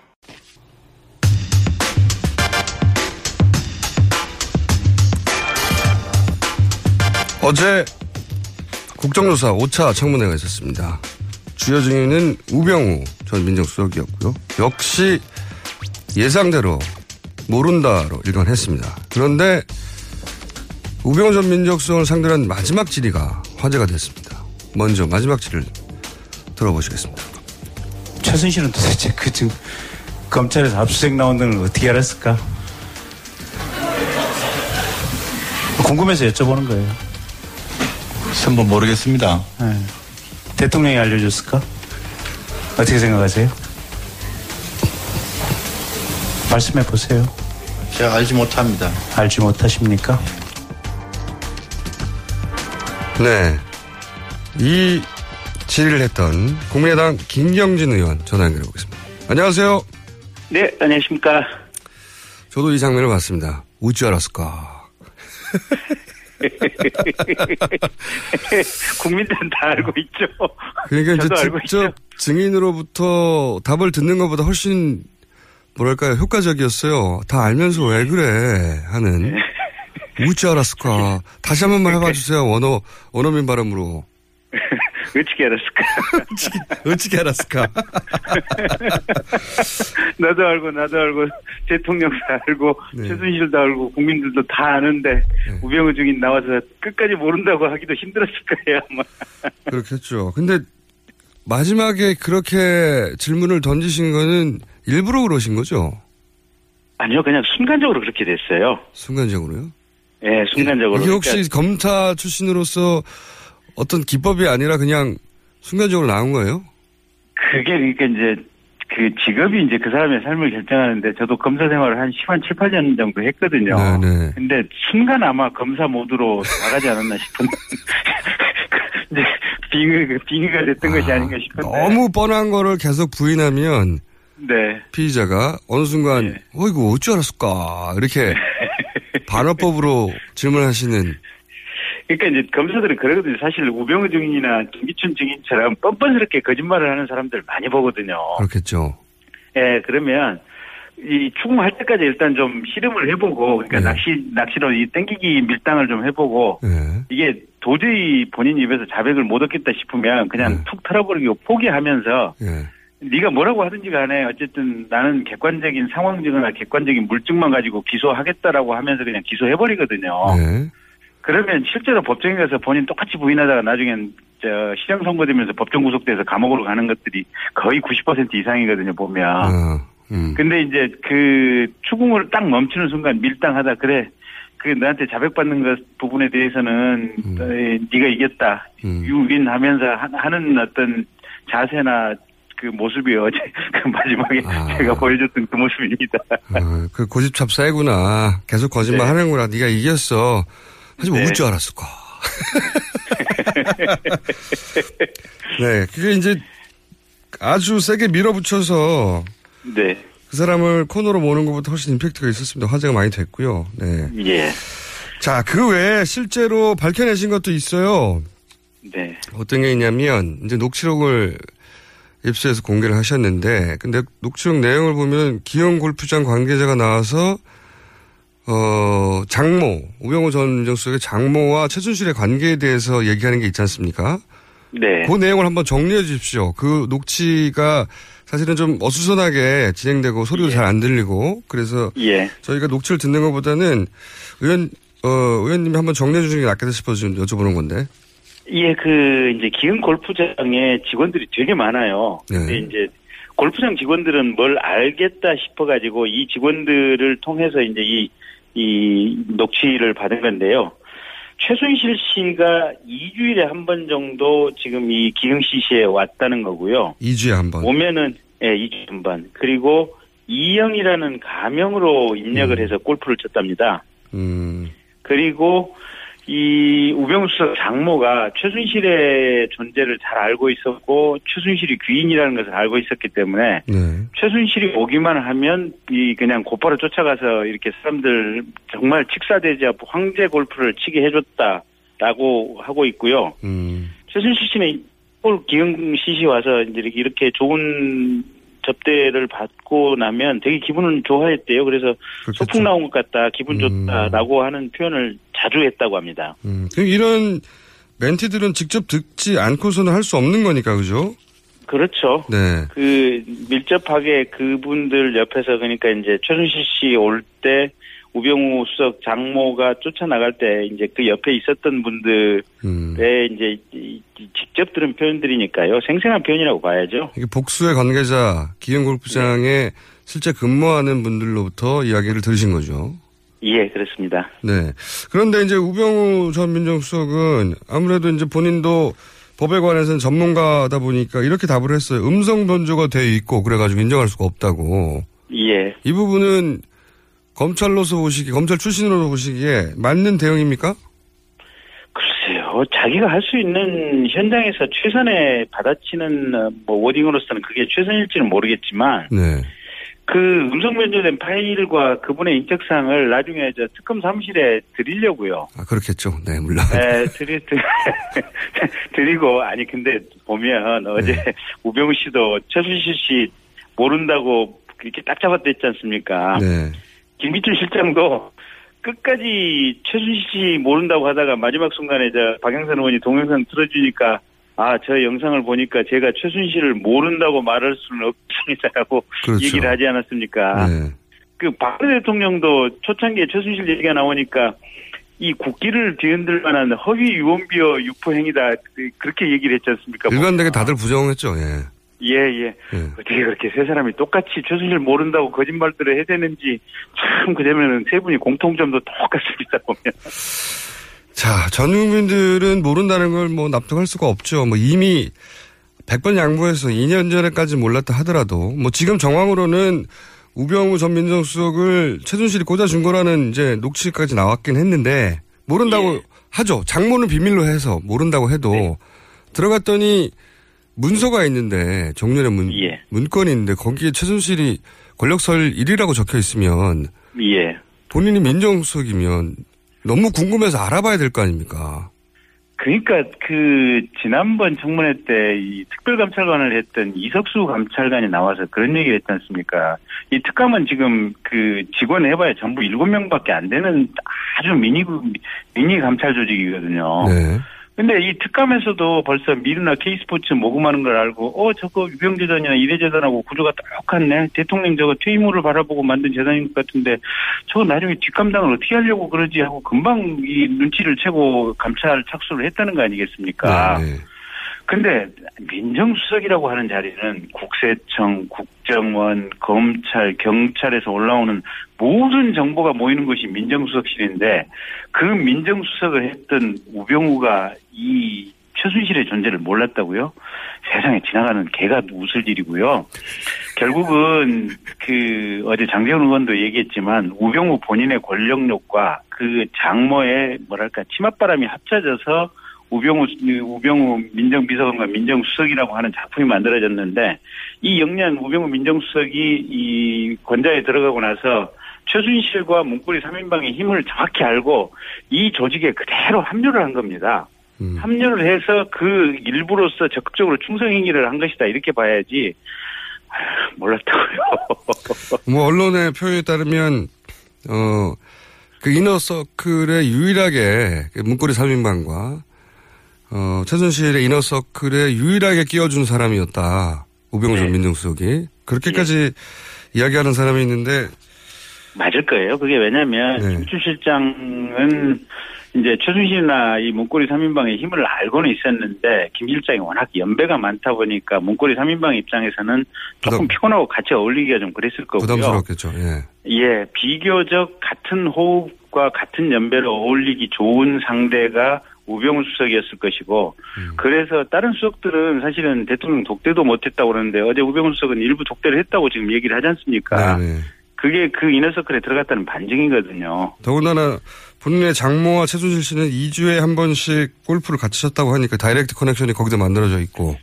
어제 국정조사 5차 청문회가 있었습니다. 주요 증인은 우병우 전 민정수석이었고요. 역시 예상대로 모른다로 일관했습니다. 그런데 우병우 전 민정수석을 상대로 한 마지막 질의가 화제가 됐습니다. 먼저 마지막 질의를 들어보시겠습니다. 최순실은 도대체 그 지금 검찰에서 압수수색 나온다는 걸 어떻게 알았을까? 궁금해서 여쭤보는 거예요. 선뭐 모르겠습니다. 네. 대통령이 알려줬을까? 어떻게 생각하세요? 말씀해 보세요. 제가 알지 못합니다. 알지 못하십니까? 네. 이 질의를 했던 국민의당 김경진 의원 전화 연결해 보겠습니다. 안녕하세요. 네, 안녕하십니까. 저도 이 장면을 봤습니다. 우지 알았을까? 국민들은 다 알고 있죠. 그러니까 이제 직접 있죠. 증인으로부터 답을 듣는 것보다 훨씬 뭐랄까요 효과적이었어요. 다 알면서 왜 그래 하는 우지 알았을까? 다시 한 번만 해봐 주세요. 원어 원어민 발음으로. 어떻게 알았을까? 어떻게 알았을까? 나도 알고 나도 알고 대통령도 알고 네. 최순실도 알고 국민들도 다 아는데 우병우 증인 나와서 끝까지 모른다고 하기도 힘들었을 거예요 아마. 그렇겠죠. 근데 마지막에 그렇게 질문을 던지신 거는 일부러 그러신 거죠? 아니요 그냥 순간적으로 그렇게 됐어요. 순간적으로요? 예, 순간적으로. 이게 혹시 그러니까 검사 출신으로서 어떤 기법이 아니라 그냥 순간적으로 나온 거예요? 그게 그러니까 이제 그 직업이 이제 그 사람의 삶을 결정하는데 저도 검사 생활을 한 10한 7, 8년 정도 했거든요. 네네. 근데 순간 아마 검사 모드로 나가지 않았나 싶은 이제 빙의 빙의가 됐던 것이 아닌가 싶은데. 너무 뻔한 거를 계속 부인하면 네. 피의자가 어느 순간 어 이거 어찌 알았을까 이렇게 반어법으로 질문하시는 그러니까 이제 검사들은 그러거든요. 사실 우병우 증인이나 김기춘 증인처럼 뻔뻔스럽게 거짓말을 하는 사람들 많이 보거든요. 그렇겠죠. 예, 그러면 이 추궁할 때까지 일단 좀 실험을 해보고 그러니까 네. 낚시 낚시로 이 땡기기 밀당을 좀 해보고 이게 도저히 본인 입에서 자백을 못 얻겠다 싶으면 그냥 툭 털어버리고 포기하면서 네가 뭐라고 하든지 간에 어쨌든 나는 객관적인 상황증이나 객관적인 물증만 가지고 기소하겠다라고 하면서 그냥 기소해버리거든요. 네. 그러면 실제로 법정에 가서 본인 똑같이 부인하다가 나중엔 저 실형 선고되면서 법정 구속돼서 감옥으로 가는 것들이 거의 90% 이상이거든요 보면. 어, 음. 근데 이제 그 추궁을 딱 멈추는 순간 밀당하다 그래 그 너한테 자백받는 것 부분에 대해서는 어, 네가 이겼다 유인하면서 하- 하는 어떤 자세나 그 모습이 어제 그 마지막에 제가 보여줬던 그 모습입니다. 어, 그 고집 찹싸이구나. 계속 거짓말 네. 하는구나. 네가 이겼어. 하지만 네. 울줄 알았을까. 네, 그게 이제 아주 세게 밀어붙여서 네. 그 사람을 코너로 모는 것보다 훨씬 임팩트가 있었습니다. 화제가 많이 됐고요. 네. 예. 자, 그 외에 실제로 밝혀내신 것도 있어요. 네. 어떤 게 있냐면, 이제 녹취록을 입수해서 공개를 하셨는데, 근데 녹취록 내용을 보면 기영 골프장 관계자가 나와서, 어, 장모, 우병우 전 민정수석의 장모와 최순실의 관계에 대해서 얘기하는 게 있지 않습니까? 네. 그 내용을 한번 정리해 주십시오. 그 녹취가 사실은 좀 어수선하게 진행되고 소리도 잘안 들리고 그래서 예. 저희가 녹취를 듣는 것보다는 의원 어 의원님이 한번 정리해 주시는 게 낫겠다 싶어서 좀 여쭤보는 건데. 예, 그 이제 기흥 골프장에 직원들이 되게 많아요. 네. 근데 이제 골프장 직원들은 뭘 알겠다 싶어가지고 이 직원들을 통해서 이제 이, 이 녹취를 받은 건데요. 최순실 씨가 2주일에 한 번 정도 지금 이 기흥 CC에 왔다는 거고요. 2주에 한 번. 오면은 예, 2주에 한 번. 그리고 이영이라는 가명으로 입력을 해서 골프를 쳤답니다. 음. 그리고 이 우병수 장모가 최순실의 존재를 잘 알고 있었고 최순실이 귀인이라는 것을 알고 있었기 때문에 네. 최순실이 오기만 하면 이 그냥 곧바로 쫓아가서 이렇게 사람들 정말 직사되지 않고 황제 골프를 치게 해줬다. 라고 하고 있고요. 음. 최순실 씨는 올 기흥시 시 와서 이제 이렇게 좋은 접대를 받고 나면 되게 기분은 좋아했대요. 그래서 소풍 나온 것 같다, 기분 좋다라고 하는 표현을 자주 했다고 합니다. 음. 그럼 이런 멘트들은 직접 듣지 않고서는 할 수 없는 거니까, 그죠? 그렇죠. 네. 그 밀접하게 그분들 옆에서 그러니까 이제 최순실 씨 올 때 우병우 수석 장모가 쫓아나갈 때 이제 그 옆에 있었던 분들의 음. 이제 직접 들은 표현들이니까요. 생생한 표현이라고 봐야죠. 이게 복수의 관계자, 기흥골프장에 실제 근무하는 분들로부터 이야기를 들으신 거죠. 예, 그렇습니다. 네. 그런데 이제 우병우 전 민정수석은 아무래도 이제 본인도 법에 관해서는 전문가다 보니까 이렇게 답을 했어요. 음성 변조가 돼 있고 그래가지고 인정할 수가 없다고. 예. 이 부분은 검찰로서 보시기, 검찰 출신으로 보시기에 맞는 대응입니까? 글쎄요, 자기가 할 수 있는 현장에서 최선의 받아치는 어, 뭐 워딩으로서는 그게 최선일지는 모르겠지만 네. 그 음성 변조된 파일과 그분의 인적사항을 나중에 저 특검 사무실에 드리려고요. 아, 그렇겠죠. 네, 물론. 네, 드리, 드리, 드리고, 아니, 근데 보면 어제 네. 우병우 씨도 최순실 씨 모른다고 이렇게 딱 잡았댔지 않습니까? 네. 김기춘 실장도 끝까지 최순실 씨 모른다고 하다가 마지막 순간에 저 박영선 의원이 동영상 틀어주니까 아, 저 영상을 보니까 제가 최순실을 모른다고 말할 수는 없습니다라고 그렇죠. 얘기를 하지 않았습니까? 네. 그 박근혜 대통령도 초창기에 최순실 얘기가 나오니까 이 국기를 뒤흔들 만한 허위 유언비어 유포 행위다 그- 그렇게 얘기를 했지 않습니까? 일관되게 다들 부정했죠. 예. 예, 예. 어떻게 그렇게 세 사람이 똑같이 최순실 모른다고 거짓말들을 해대는지 참 그러면은 세 분이 공통점도 똑같습니다 보면. 자, 전 국민들은 모른다는 걸 뭐 납득할 수가 없죠. 뭐 이미 100번 양보해서 2년 전에까지 몰랐다 하더라도 뭐 지금 정황으로는 우병우 전 민정수석을 최순실이 꽂아준 거라는 이제 녹취까지 나왔긴 했는데 모른다고 하죠. 장모는 비밀로 해서 모른다고 해도 들어갔더니 문서가 있는데 정년의 문, 문건이 있는데 거기에 최순실이 권력설 1위라고 적혀 있으면 예. 본인이 민정수석이면 너무 궁금해서 알아봐야 될 거 아닙니까? 그러니까 그 지난번 청문회 때 이 특별감찰관을 했던 이석수 감찰관이 나와서 그런 얘기를 했지 않습니까? 이 특감은 지금 그 직원 해봐야 전부 일곱 명밖에 안 되는 아주 미니 미니 감찰 조직이거든요. 네. 근데 이 특감에서도 벌써 미르나 K스포츠 모금하는 걸 알고 어 저거 유병재단이나 이래재단하고 구조가 똑같네 대통령 저거 퇴임후를 바라보고 만든 재단인 것 같은데 저거 나중에 뒷감당을 어떻게 하려고 그러지 하고 금방 이 눈치를 채고 감찰 착수를 했다는 거 아니겠습니까? 네, 근데 민정수석이라고 하는 자리는 국세청, 국정원, 검찰, 경찰에서 올라오는 모든 정보가 모이는 것이 민정수석실인데 그 민정수석을 했던 우병우가 이 최순실의 존재를 몰랐다고요? 세상에 지나가는 개가 웃을 일이고요. 결국은 그 어제 장재훈 의원도 얘기했지만 우병우 본인의 권력욕과 그 장모의 뭐랄까 치맛바람이 합쳐져서 우병우 우병우 민정비서관과 민정수석이라고 하는 작품이 만들어졌는데 이 영리한 우병우 민정수석이 이 권좌에 들어가고 나서 최순실과 문고리 3인방의 힘을 정확히 알고 이 조직에 그대로 합류를 한 겁니다. 합류를 해서 그 일부로서 적극적으로 충성행위를 한 것이다 이렇게 봐야지 아, 몰랐다고요. 뭐 언론의 표현에 따르면 어 그 이너서클에 유일하게 그 문고리 3인방과 어 최순실의 이너서클에 유일하게 끼워준 사람이었다. 우병우 전 민정수석이 그렇게까지 이야기하는 사람이 있는데 맞을 거예요. 그게 왜냐면 김춘 실장은 이제 최순실이나 이 문고리 3인방의 힘을 알고는 있었는데 김 실장이 워낙 연배가 많다 보니까 문고리 3인방 입장에서는 조금 피곤하고 같이 어울리기가 좀 그랬을 거고요. 부담스럽겠죠. 예. 예, 비교적 같은 호흡과 같은 연배로 어울리기 좋은 상대가 우병우 수석이었을 것이고, 그래서 다른 수석들은 사실은 대통령 독대도 못했다고 그러는데 어제 우병우 수석은 일부 독대를 했다고 지금 얘기를 하지 않습니까? 네네. 그게 그 inner circle에 들어갔다는 반증이거든요. 더군다나 본인의 장모와 최순실 씨는 2주에 한 번씩 골프를 같이 쳤다고 하니까 direct connection이 거기다 만들어져 있고.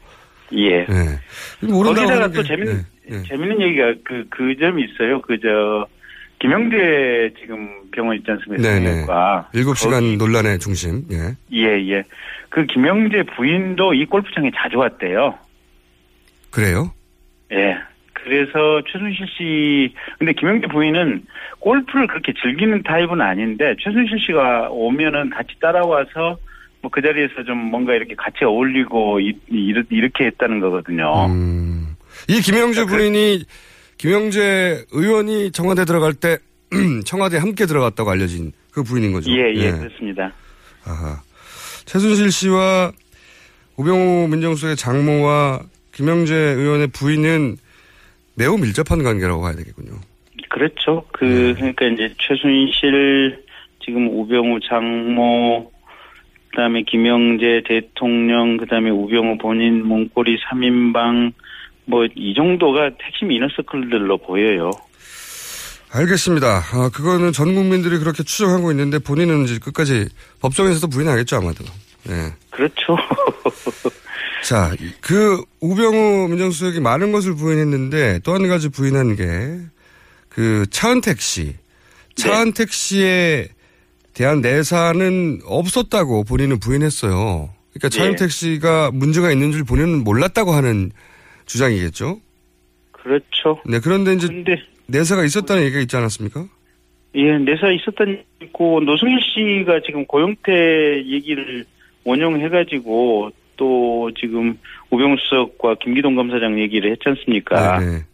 예. 네. 거기다가 또 게- 재밌는 네, 네. 재밌는 얘기가 그 그 점이 있어요. 그 저 김영재 지금 병원 있지 않습니까? 네네. 성형외과. 7시간 논란의 중심. 예. 예, 예. 그 김영재 부인도 이 골프장에 자주 왔대요. 그래요? 예. 그래서 최순실 씨, 근데 김영재 부인은 골프를 그렇게 즐기는 타입은 아닌데 최순실 씨가 오면은 같이 따라와서 뭐 그 자리에서 좀 뭔가 이렇게 같이 어울리고 이, 이, 이렇게 했다는 거거든요. 음. 이 김영재 부인이 김영재 의원이 청와대 들어갈 때 청와대 함께 들어갔다고 알려진 그 부인인 거죠. 예, 예, 그렇습니다. 아하. 최순실 씨와 우병우 민정수석의 장모와 김영재 의원의 부인은 매우 밀접한 관계라고 봐야 되겠군요. 그렇죠. 그, 그러니까 이제 최순실, 지금 우병우 장모, 그 다음에 김영재 대통령, 그 다음에 우병우 본인, 문고리 3인방, 뭐, 이 정도가 핵심 이너서클들로 보여요. 알겠습니다. 아, 그거는 전 국민들이 그렇게 추정하고 있는데 본인은 이제 끝까지 법정에서도 부인하겠죠, 아마도. 네. 그렇죠. 자, 그 우병우 민정수석이 많은 것을 부인했는데 또 한 가지 부인한 게 그 차은택 씨. 차은택 씨에 대한 내사는 없었다고 본인은 부인했어요. 그러니까 차은택 씨가 문제가 있는 줄 본인은 몰랐다고 하는 주장이겠죠? 그렇죠. 네, 그런데 이제 내사가 있었다는 얘기가 있지 않았습니까? 예, 내사 있었던 있고 노승일 씨가 지금 고영태 얘기를 원용해가지고 또 지금 우병수석과 김기동 검사장 얘기를 했지 않습니까? 네.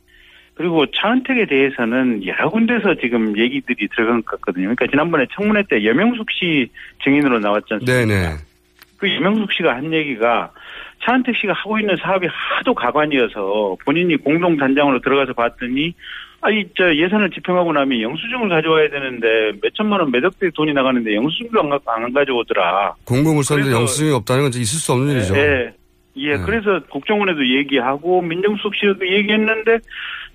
그리고 차은택에 대해서는 여러 군데서 지금 얘기들이 들어간 것 같거든요. 그러니까 지난번에 청문회 때 여명숙 씨 증인으로 나왔지 않습니까? 네네. 그 여명숙 씨가 한 얘기가 차은택 씨가 하고 있는 사업이 하도 가관이어서 본인이 공동 단장으로 들어가서 봤더니 아니 저 예산을 집행하고 나면 영수증을 가져와야 되는데 몇 천만 원, 몇 억대 돈이 나가는데 영수증도 안, 가, 안 가져오더라. 공공을 썼는데 영수증이 없다는 건 있을 수 없는 일이죠. 예. 예, 그래서 국정원에도 얘기하고 민정수석 씨도 얘기했는데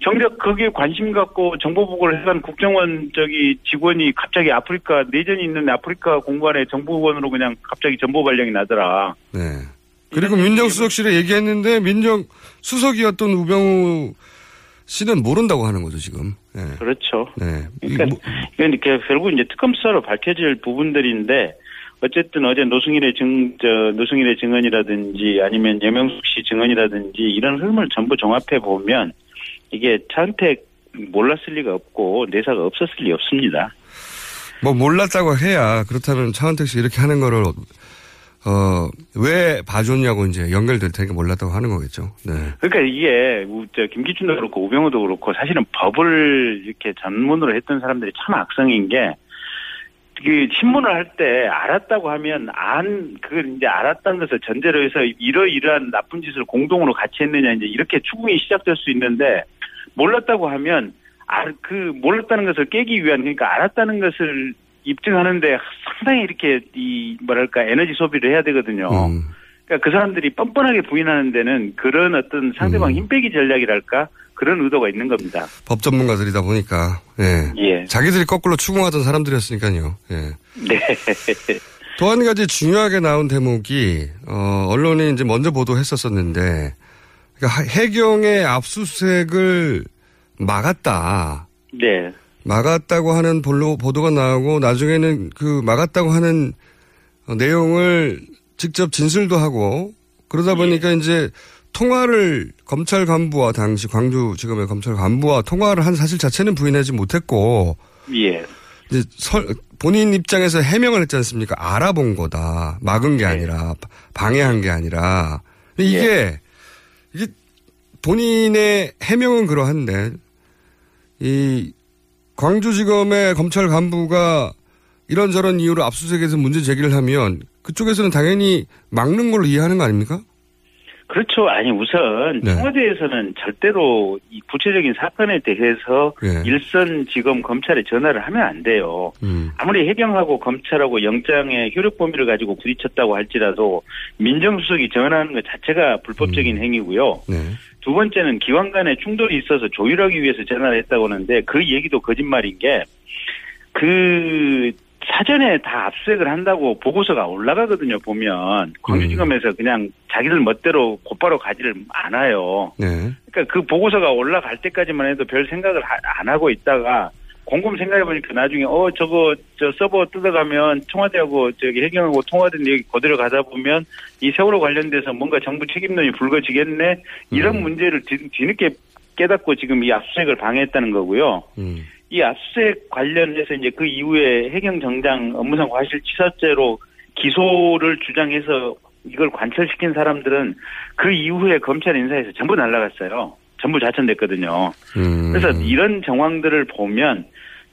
정작 거기에 관심 갖고 정보 보고를 해간 국정원 저기 직원이 갑자기 아프리카 내전이 있는 아프리카 공간에 정보원으로 그냥 갑자기 정보 발령이 나더라. 네. 그리고 민정수석실에 얘기했는데 민정수석이었던 우병우 씨는 모른다고 하는 거죠, 지금. 네. 그렇죠. 네. 그러니까 이건 이렇게 결국 이제 특검 수사로 밝혀질 부분들인데 어쨌든 어제 노승일의 증, 저, 노승일의 증언이라든지 아니면 여명숙 씨 증언이라든지 이런 흐름을 전부 종합해 보면 이게 차은택 몰랐을 리가 없고 내사가 없었을 리 없습니다. 뭐 몰랐다고 해야 그렇다면 차은택 씨 이렇게 하는 거를 어, 왜 봐줬냐고 이제 연결될 테니까 몰랐다고 하는 거겠죠. 네. 그러니까 이게 우- 저 김기춘도 그렇고 우병우도 그렇고 사실은 법을 이렇게 전문으로 했던 사람들이 참 악성인 게. 그 신문을 할 때 알았다고 하면 안 그걸 이제 알았다는 것을 전제로 해서 이러이러한 나쁜 짓을 공동으로 같이 했느냐 이제 이렇게 추궁이 시작될 수 있는데 몰랐다고 하면 알 그 몰랐다는 것을 깨기 위한 그러니까 알았다는 것을 입증하는데 상당히 이렇게 이 뭐랄까 에너지 소비를 해야 되거든요. 그러니까 그 사람들이 뻔뻔하게 부인하는 데는 그런 어떤 상대방 힘 빼기 전략이랄까 그런 의도가 있는 겁니다. 법 전문가들이다 보니까, 예. 예. 자기들이 거꾸로 추궁하던 사람들이었으니까요. 예. 네. 또 한 가지 중요하게 나온 대목이, 어, 언론이 이제 먼저 보도했었었는데, 그러니까 하- 해경의 압수수색을 막았다. 네. 막았다고 하는 볼로, 보도가 나오고, 나중에는 그 막았다고 하는 어, 내용을 직접 진술도 하고, 그러다 보니까 이제 통화를 검찰 간부와 당시 광주지검의 검찰 간부와 통화를 한 사실 자체는 부인하지 못했고, 예. 이제 설, 본인 입장에서 해명을 했지 않습니까? 알아본 거다. 막은 게 아니라, 방해한 게 아니라. 이게, 이게 본인의 해명은 그러한데, 이 광주지검의 검찰 간부가 이런저런 이유로 압수수색에서 문제 제기를 하면 그쪽에서는 당연히 막는 걸로 이해하는 거 아닙니까? 그렇죠. 아니 우선 네. 청와대에서는 절대로 이 구체적인 사건에 대해서 예. 일선 지검 검찰에 전화를 하면 안 돼요. 음. 아무리 해경하고 검찰하고 영장의 효력 범위를 가지고 부딪혔다고 할지라도 민정수석이 전화하는 것 자체가 불법적인 음. 행위고요. 네. 두 번째는 기관 간에 충돌이 있어서 조율하기 위해서 전화를 했다고 하는데 그 얘기도 거짓말인 게 그 사전에 다 압수색을 한다고 보고서가 올라가거든요, 보면. 광주지검에서 그냥 자기들 멋대로 곧바로 가지를 않아요. 네. 그러니까 그 보고서가 올라갈 때까지만 해도 별 생각을 하- 안 하고 있다가 곰곰 생각해보니까 나중에, 어, 저거, 저 서버 뜯어가면 청와대하고 저기 해경하고 통화된 얘기 그대로 가다 보면 이 세월호 관련돼서 뭔가 정부 책임론이 불거지겠네? 이런 음. 문제를 뒤, 뒤늦게 깨닫고 지금 이 압수수색을 방해했다는 거고요. 음. 이 압수수색 관련해서 이제 그 이후에 해경 정장 업무상 과실치사죄로 기소를 주장해서 이걸 관철시킨 사람들은 그 이후에 검찰 인사에서 전부 날라갔어요. 전부 자천됐거든요. 음. 그래서 이런 정황들을 보면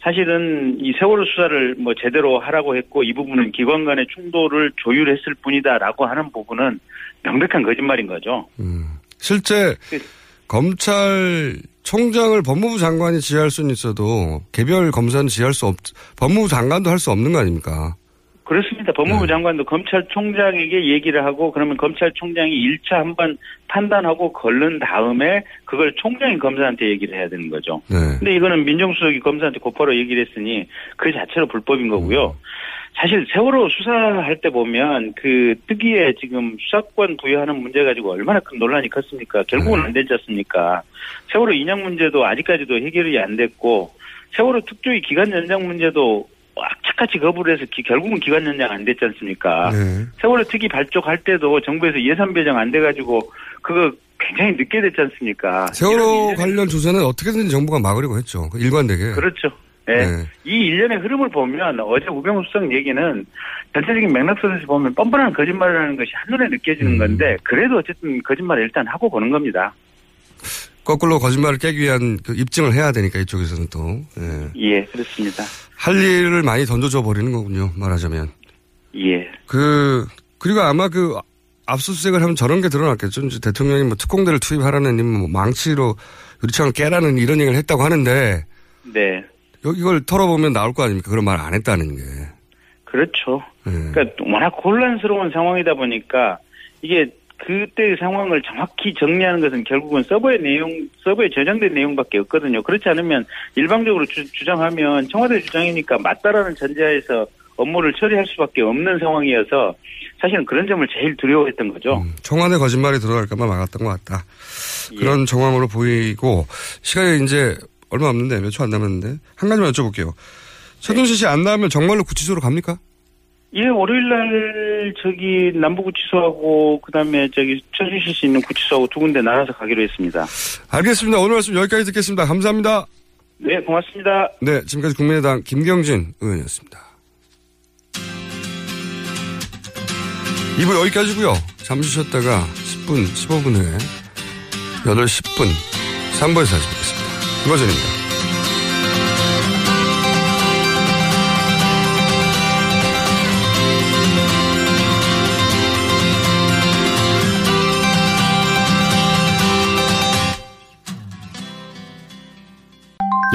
사실은 이 세월호 수사를 뭐 제대로 하라고 했고 이 부분은 기관 간의 충돌을 조율했을 뿐이다라고 하는 부분은 명백한 거짓말인 거죠. 실제 검찰 총장을 법무부 장관이 지휘할 수는 있어도 개별 검사는 지휘할 수 없, 법무부 장관도 할 수 없는 거 아닙니까? 그렇습니다. 법무부 장관도 검찰총장에게 얘기를 하고 그러면 검찰총장이 1차 한번 판단하고 걸른 다음에 그걸 총장이 검사한테 얘기를 해야 되는 거죠. 네. 근데 이거는 민정수석이 검사한테 곧바로 얘기를 했으니 그 자체로 불법인 거고요. 사실 세월호 수사할 때 보면 그 특위에 지금 수사권 부여하는 문제 가지고 얼마나 큰 논란이 컸습니까? 결국은 안 되지 않습니까? 세월호 인양 문제도 아직까지도 해결이 안 됐고 세월호 특조위 기간 연장 문제도 악착같이 거부를 해서 기- 결국은 기간 연장 안 됐지 않습니까? 네. 세월호 특위 발족할 때도 정부에서 예산 배정 안 돼가지고 그거 굉장히 늦게 됐지 않습니까? 세월호 관련 조사는 어떻게든 정부가 막으려고 했죠. 그 일관되게. 그렇죠. 예. 네. 이 일련의 흐름을 보면 어제 우병우 수석 얘기는 전체적인 맥락선에서 보면 뻔뻔한 거짓말을 하는 것이 한눈에 느껴지는 음. 건데 그래도 어쨌든 거짓말을 일단 하고 보는 겁니다. 거꾸로 거짓말을 깨기 위한 그 입증을 해야 되니까 이쪽에서는 또. 예. 예, 그렇습니다. 할 일을 많이 던져줘 버리는 거군요. 말하자면. 예. 그 그리고 아마 그 압수수색을 하면 저런 게 드러났겠죠. 이제 대통령이 뭐 특공대를 투입하라는 뭐 망치로 유리창을 깨라는 이런 얘기를 했다고 하는데 네. 이걸 털어보면 나올 거 아닙니까? 그런 말 안 했다는 게. 그렇죠. 예. 그러니까 워낙 곤란스러운 상황이다 보니까 이게 그때의 상황을 정확히 정리하는 것은 결국은 서버의 내용, 서버에 저장된 내용밖에 없거든요. 그렇지 않으면 일방적으로 주, 주장하면 청와대 주장이니까 맞다라는 전제하에서 업무를 처리할 수밖에 없는 상황이어서 사실은 그런 점을 제일 두려워했던 거죠. 청와대 거짓말이 들어갈까봐 막았던 것 같다. 그런 정황으로 보이고 시간이 이제 얼마 없는데 몇 초 안 남았는데 한 가지만 여쭤볼게요. 최순실 씨안 나오면 정말로 구치소로 갑니까? 예, 월요일 날 저기 남부구치소하고 그다음에 저기 최순실 씨 있는 구치소하고 두 군데 나눠서 가기로 했습니다. 알겠습니다. 오늘 말씀 여기까지 듣겠습니다. 감사합니다. 네, 고맙습니다. 네, 지금까지 국민의당 김경진 의원이었습니다. 2부 여기까지고요. 잠시 쉬었다가 10분, 15분 후에 8시 10분 3부에서 다시 뵙겠습니다. 김어준입니다.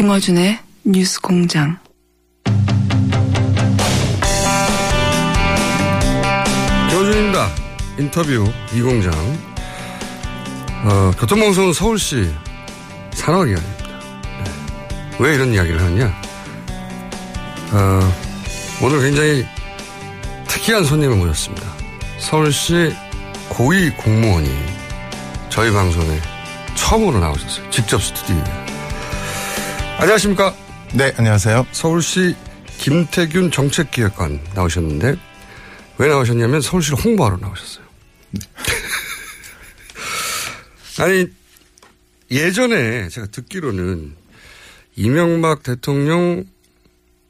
김어준의 뉴스 공장. 김어준입니다. 인터뷰 이 공장. 어, 교통방송은 서울시 산업기관입니다. 네. 왜 이런 이야기를 하느냐? 어, 오늘 굉장히 특이한 손님을 모셨습니다. 서울시 고위 공무원이 저희 방송에 처음으로 나오셨어요. 직접 스튜디오에. 안녕하십니까? 네, 안녕하세요. 서울시 김태균 정책기획관 나오셨는데 왜 나오셨냐면 서울시를 홍보하러 나오셨어요. 네. 아니 예전에 제가 듣기로는 이명박 대통령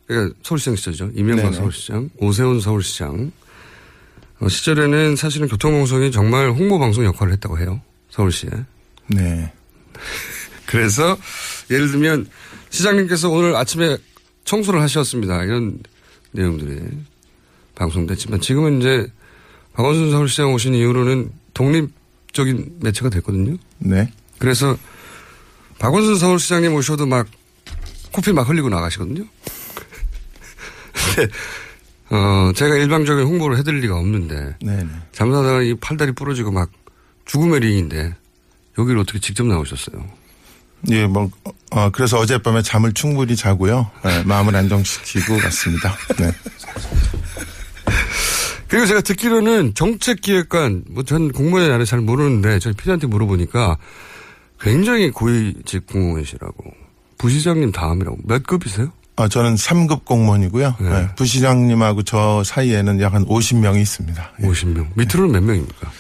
그러니까 서울시장 시절이죠. 이명박 네네. 서울시장, 오세훈 서울시장 어, 시절에는 사실은 교통방송이 정말 홍보방송 역할을 했다고 해요. 서울시에. 네. 그래서 예를 들면 시장님께서 오늘 아침에 청소를 하셨습니다. 이런 내용들이 방송됐지만 지금은 이제 박원순 서울시장 오신 이후로는 독립적인 매체가 됐거든요. 네. 그래서 박원순 서울시장님 오셔도 막 코피 막 흘리고 나가시거든요. 근데 어 제가 일방적인 홍보를 해드릴 리가 없는데 네네. 잠자다가 이 팔다리 부러지고 막 죽음의 링인데 여기를 어떻게 직접 나오셨어요? 예, 뭐, 어, 그래서 어젯밤에 잠을 충분히 자고요. 네, 마음을 안정시키고 갔습니다. 네. 그리고 제가 듣기로는 정책기획관, 뭐 전 공무원에 나를 잘 모르는데 저희 피디한테 물어보니까 굉장히 고위직 공무원이시라고. 부시장님 다음이라고. 몇 급이세요? 아, 저는 3급 공무원이고요. 네. 네. 부시장님하고 저 사이에는 약 한 50명이 있습니다. 50명. 밑으로는 몇 명입니까?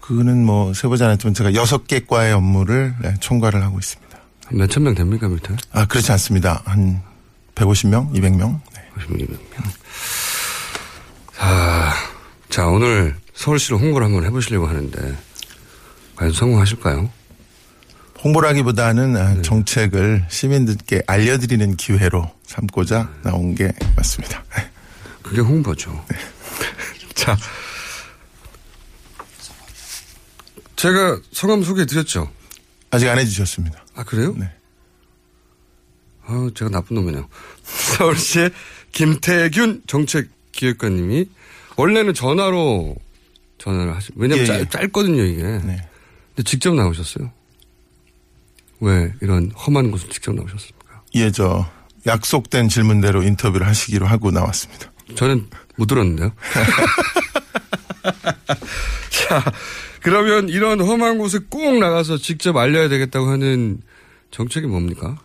그거는 뭐 세보지 않았지만 제가 6개 과의 업무를 네, 총괄을 하고 있습니다. 몇 천 명 됩니까, 밑에? 아, 그렇지 않습니다. 한 150명, 200명. 네. 50명, 200명. 자, 자, 오늘 서울시로 홍보를 한번 해보시려고 하는데, 과연 성공하실까요? 홍보라기보다는 아, 네. 정책을 시민들께 알려드리는 기회로 삼고자 나온 게 맞습니다. 그게 홍보죠. 네. 자, 제가 성함 소개해 드렸죠? 아직 안 해주셨습니다. 아, 그래요? 네. 아, 제가 나쁜 놈이네요. 서울시의 김태균 정책기획관님이 원래는 전화로 전화를 하시, 왜냐면 예, 예. 짧, 거든요 이게. 네. 근데 직접 나오셨어요. 왜 이런 험한 곳을 직접 나오셨습니까? 예, 저 약속된 질문대로 인터뷰를 하시기로 하고 나왔습니다. 저는 못 들었는데요. 자, 그러면 이런 험한 곳에 꼭 나가서 직접 알려야 되겠다고 하는 정책이 뭡니까?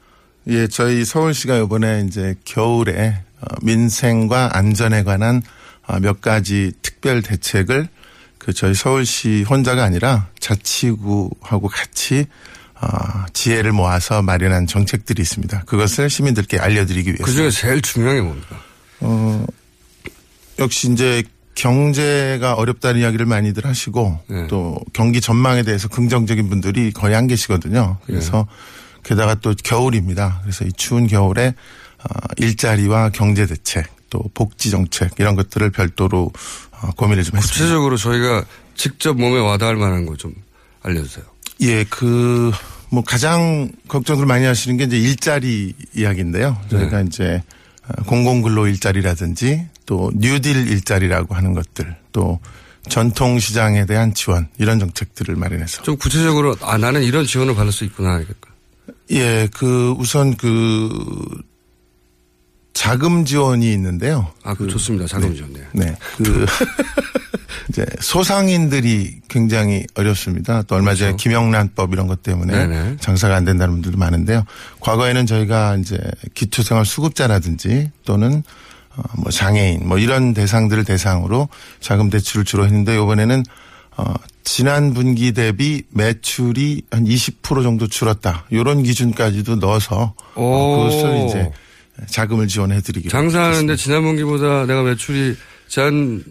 예, 저희 서울시가 이번에 이제 겨울에 어, 민생과 안전에 관한 어, 몇 가지 특별 대책을 그 저희 서울시 혼자가 아니라 자치구하고 같이 어, 지혜를 모아서 마련한 정책들이 있습니다. 그것을 시민들께 알려드리기 위해서. 그 중에 제일 중요한 게 뭡니까? 어, 역시 이제 경제가 어렵다는 이야기를 많이들 하시고 네. 또 경기 전망에 대해서 긍정적인 분들이 거의 안 계시거든요. 그래서 네. 게다가 또 겨울입니다. 그래서 이 추운 겨울에 어, 일자리와 경제 대책 또 복지 정책 이런 것들을 별도로 어, 고민을 좀 했습니다. 구체적으로 저희가 직접 몸에 와닿을 만한 거 좀 알려주세요. 예, 그, 뭐 가장 걱정을 많이 하시는 게 이제 일자리 이야기인데요. 저희가 네. 이제 공공근로 일자리라든지 또 뉴딜 일자리라고 하는 것들 또 전통 시장에 대한 지원 이런 정책들을 마련해서 좀 구체적으로 아 나는 이런 지원을 받을 수 있구나 예, 그 우선 그 자금 지원이 있는데요. 아, 그 좋습니다. 자금 지원. 네. 네. 그 이제 소상인들이 굉장히 어렵습니다. 또 얼마 전에 그렇죠. 김영란법 이런 것 때문에 네네. 장사가 안 된다는 분들도 많은데요. 과거에는 저희가 이제 기초생활 수급자라든지 또는 어, 뭐 장애인 뭐 이런 대상들을 대상으로 자금 대출을 주로 했는데 이번에는 어 지난 분기 대비 매출이 한 20% 정도 줄었다. 이런 기준까지도 넣어서 어, 그것을 이제 자금을 지원해 드리기 장사하는데 지난 분기보다 내가 매출이 한월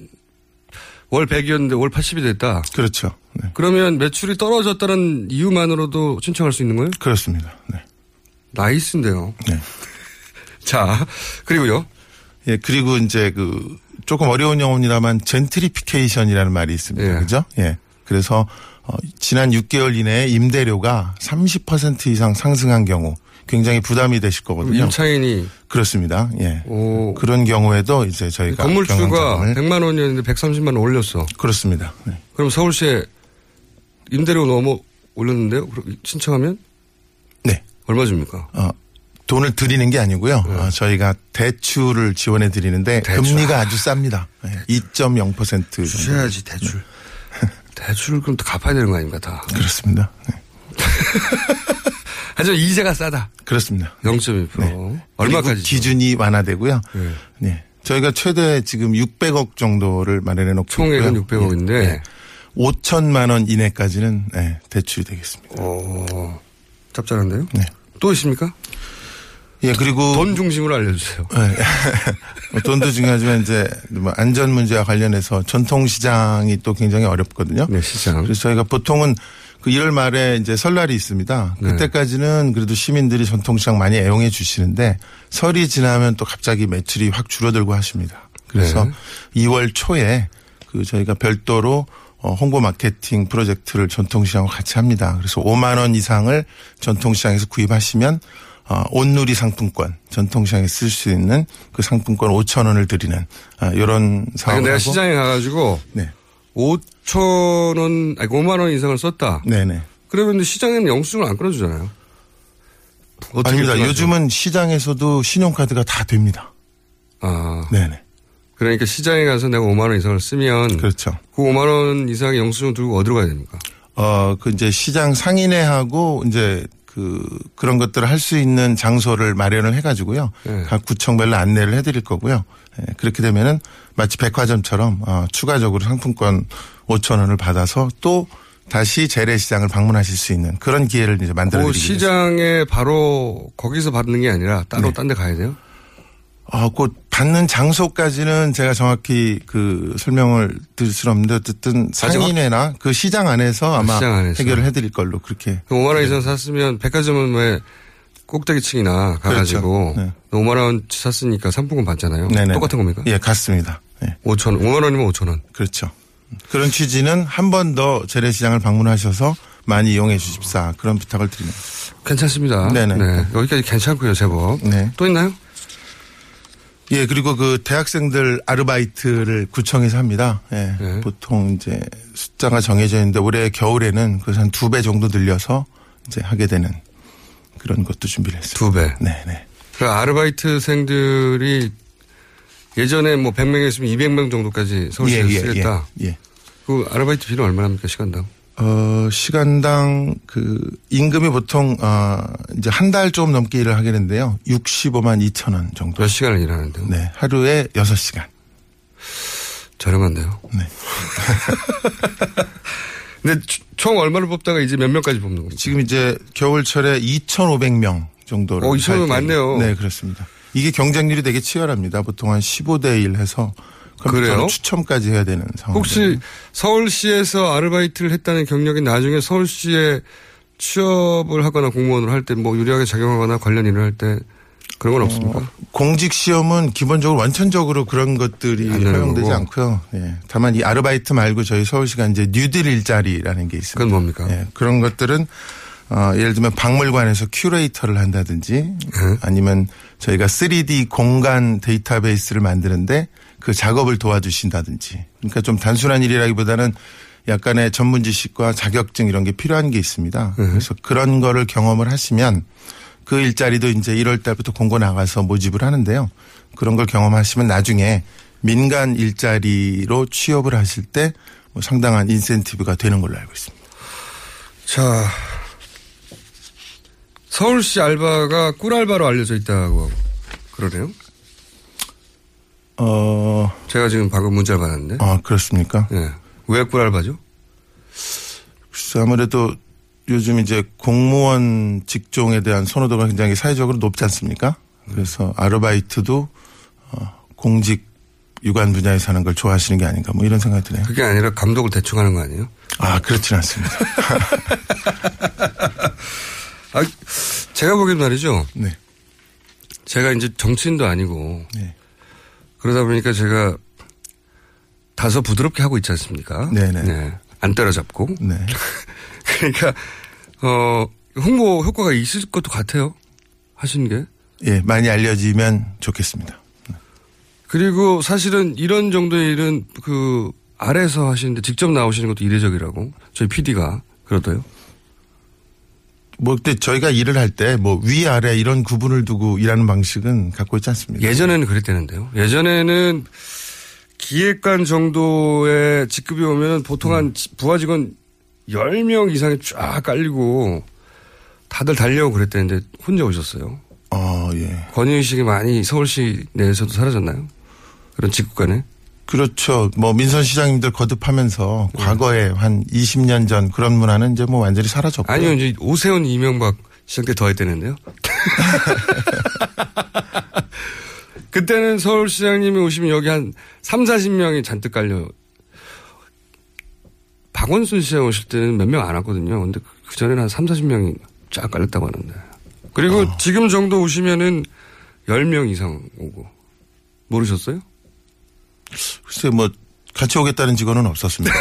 100이었는데 월 80이 됐다. 그렇죠. 네. 그러면 매출이 떨어졌다는 이유만으로도 신청할 수 있는 거예요? 그렇습니다. 네. nice인데요. 네. 자, 그리고요. 예, 그리고 이제 그 조금 어려운 영어입니다만 젠트리피케이션이라는 말이 있습니다. 예. 그죠? 예. 그래서 어, 지난 6개월 이내에 임대료가 30% 이상 상승한 경우 굉장히 부담이 되실 거거든요. 임차인이 그렇습니다. 예. 그런 경우에도 이제 저희가 건물주가 경영자금을 100만 원이었는데 130만 원 올렸어. 그렇습니다. 네. 그럼 서울시에 임대료 너무 올렸는데요? 그럼 신청하면? 네. 얼마 줍니까? 어, 돈을 드리는 게 아니고요. 어, 저희가 대출을 지원해 드리는데 대출. 금리가 아주 쌉니다. 예, 2.0% 정도. 주셔야지 대출. 대출을 그럼 또 갚아야 되는 거 아닙니까 다. 그렇습니다. 네. 하지만 이자가 싸다. 그렇습니다. 0.1%. 얼마까지? 기준이 완화되고요. 네. 저희가 최대 지금 600억 정도를 마련해 놓고 총액은 있고요. 600억인데 예. 5천만 원 이내까지는 네, 대출이 되겠습니다. 오, 짭짤한데요? 네. 또 있습니까? 예, 그리고 돈 중심으로 알려주세요. 네. 뭐 돈도 중요하지만 이제 뭐 안전 문제와 관련해서 전통 시장이 또 굉장히 어렵거든요. 네, 시장. 그래서 저희가 보통은 그 1월 말에 이제 설날이 있습니다. 네. 그때까지는 그래도 시민들이 전통시장 많이 애용해 주시는데 설이 지나면 또 갑자기 매출이 확 줄어들고 하십니다. 그래서 네. 2월 초에 그 저희가 별도로 어, 홍보 마케팅 프로젝트를 전통시장과 같이 합니다. 그래서 5만 원 이상을 전통시장에서 구입하시면 어, 온누리 상품권 전통시장에 쓸 수 있는 그 상품권 5천 원을 드리는 아, 이런 사업을 아니, 내가 시장에 가가지고 네. 5천 원, 아니 5만 원 이상을 썼다. 네네. 그러면 시장에는 영수증을 안 끊어주잖아요. 어떻게 아닙니다. 끊어줘? 요즘은 시장에서도 신용카드가 다 됩니다. 아. 네네. 그러니까 시장에 가서 내가 5만 원 이상을 쓰면 그렇죠. 그 5만 원 이상의 영수증 들고 어디로 가야 됩니까? 어, 그 이제 시장 상인회하고 이제 그 그런 것들을 할 수 있는 장소를 마련을 해가지고요. 네. 각 구청별로 안내를 해드릴 거고요. 예, 그렇게 되면은 마치 백화점처럼 어, 추가적으로 상품권 5천 원을 받아서 또 다시 재래시장을 방문하실 수 있는 그런 기회를 이제 만들어 그 드리겠습니다. 시장에 바로 거기서 받는 게 아니라 따로 네. 딴데 가야 돼요? 아, 그 받는 장소까지는 제가 정확히 그 설명을 드릴 수는 없는데 어쨌든 상인회나 그 시장 안에서 아마 시장 안에서. 해결을 해드릴 걸로 그렇게. 5만 원 이상 샀으면 백화점은 왜 꼭대기층이나 가가지고 그렇죠. 네. 5만 원 샀으니까 상품권 받잖아요. 네네. 똑같은 겁니까? 예, 같습니다. 예. 5천 원, 5만 원이면 5천 원. 그렇죠. 그런 취지는 한 번 더 재래시장을 방문하셔서 많이 이용해 주십사 그런 부탁을 드립니다. 괜찮습니다. 네네. 네, 여기까지 괜찮고요, 제법. 네. 또 있나요? 예, 그리고 그 대학생들 아르바이트를 구청에서 합니다. 예. 네. 보통 이제 숫자가 정해져 있는데 올해 겨울에는 그래서 한 두 배 정도 늘려서 이제 하게 되는 그런 것도 준비를 했습니다. 두 배. 네, 네. 그 아르바이트생들이 예전에 뭐 100명 있으면 200명 정도까지 서울시에서 예, 예, 쓰겠다. 예, 예. 그 아르바이트 비는 얼마나 합니까, 시간당? 어, 시간당 그 임금이 보통 어 이제 한 달 좀 넘게 일을 하게 되는데요. 65만 2천 원 정도. 몇 시간을 일하는데요? 네. 하루에 6시간. 저렴한데요? 네. 근데 주- 총 얼마를 뽑다가 이제 몇 명까지 뽑는 겁니까? 지금 이제 겨울철에 2,500명 정도를. 어, 2,500 많네요. 네, 그렇습니다. 이게 경쟁률이 되게 치열합니다. 보통 한 15대 1 해서 그래요? 추첨까지 해야 되는 상황. 혹시 서울시에서 아르바이트를 했다는 경력이 나중에 서울시에 취업을 하거나 공무원을 할 때 뭐 유리하게 작용하거나 관련 일을 할 때 그런 건 없습니까? 공직 시험은 기본적으로 원천적으로 그런 것들이 허용되지 거고. 않고요. 예. 다만 이 아르바이트 말고 저희 서울시가 이제 뉴딜 일자리라는 게 있습니다. 그건 뭡니까? 예. 그런 것들은 어, 예를 들면 박물관에서 큐레이터를 한다든지 네. 아니면 저희가 3D 공간 데이터베이스를 만드는데 그 작업을 도와주신다든지 그러니까 좀 단순한 일이라기보다는 약간의 전문 지식과 자격증 이런 게 필요한 게 있습니다. 네. 그래서 그런 거를 경험을 하시면 그 일자리도 이제 1월 달부터 공고 나가서 모집을 하는데요. 그런 걸 경험하시면 나중에 민간 일자리로 취업을 하실 때 뭐 상당한 인센티브가 되는 걸로 알고 있습니다. 자, 서울시 알바가 꿀알바로 알려져 있다고 그러네요. 어, 제가 지금 방금 문자를 받았는데. 아, 그렇습니까? 예. 왜 꿀알바죠? 글쎄 아무래도 요즘 이제 공무원 직종에 대한 선호도가 굉장히 사회적으로 높지 않습니까? 그래서 아르바이트도 어, 공직 유관 분야에서 하는 걸 좋아하시는 게 아닌가 뭐 이런 생각이 드네요. 그게 아니라 감독을 대충 하는 거 아니에요? 아, 그렇진 않습니다. 아, 제가 보기엔 말이죠. 네. 제가 이제 정치인도 아니고. 네. 그러다 보니까 제가 다소 부드럽게 하고 있지 않습니까? 네네. 네. 안 때려잡고. 네. 그러니까, 어, 홍보 효과가 있을 것도 같아요. 하신 게? 예, 많이 알려지면 좋겠습니다. 그리고 사실은 이런 정도의 일은 그 아래에서 하시는데 직접 나오시는 것도 이례적이라고 저희 PD가 그렇다요. 뭐 그때 저희가 일을 할 때 뭐 위 아래 이런 구분을 두고 일하는 방식은 갖고 있지 않습니다. 예전에는 그랬대는데요. 예전에는 기획관 정도의 직급이 오면 보통 한 부하 직원 10명 이상이 쫙 깔리고 다들 달려오고 그랬대는데 혼자 오셨어요. 어, 예. 권위의식이 많이 서울시 내에서도 사라졌나요? 그런 직급 간에? 그렇죠. 뭐 민선 시장님들 거듭하면서 네. 과거에 한 20년 전 그런 문화는 이제 뭐 완전히 사라졌고. 아니요, 이제 오세훈 이명박 시장 때 더 했대는데요. 그때는 서울시장님이 오시면 여기 한 3, 40명이 잔뜩 깔려. 박원순 시장 오실 때는 몇 명 안 왔거든요. 근데 그 전에는 한 3, 40명이 쫙 깔렸다고 하는데. 그리고 지금 정도 오시면은 10명 이상 오고. 모르셨어요? 글쎄 뭐 같이 오겠다는 직원은 없었습니다.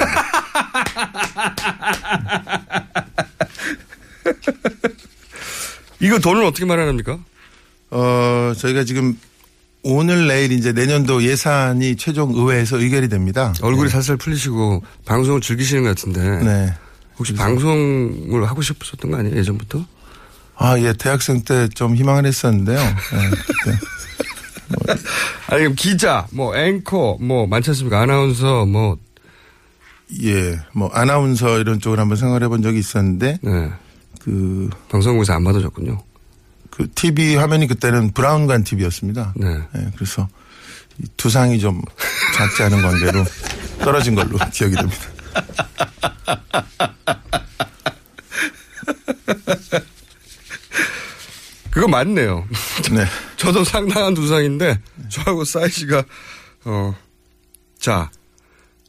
이거 돈을 어떻게 마련합니까? 어, 저희가 지금 오늘 내일 이제 내년도 예산이 최종 의회에서 의결이 됩니다. 얼굴이 살살 풀리시고 방송을 즐기시는 것 같은데. 네. 혹시 방송을 하고 싶으셨던 거 아니에요? 예전부터? 아, 예. 대학생 때 좀 희망을 했었는데요. 네. 아니, 그럼 기자, 뭐, 앵커, 뭐, 많지 않습니까? 아나운서, 뭐. 예, 뭐, 아나운서 이런 쪽을 한번 생각을 해본 적이 있었는데. 네. 그. 방송국에서 안 받아줬군요. 그 TV 화면이 그때는 브라운관 TV였습니다. 네. 그래서 이 두상이 좀 작지 않은 관계로 떨어진 걸로 기억이 됩니다. 그거 맞네요. 네. 저도 상당한 두상인데, 저하고 싸이 씨가, 어, 자,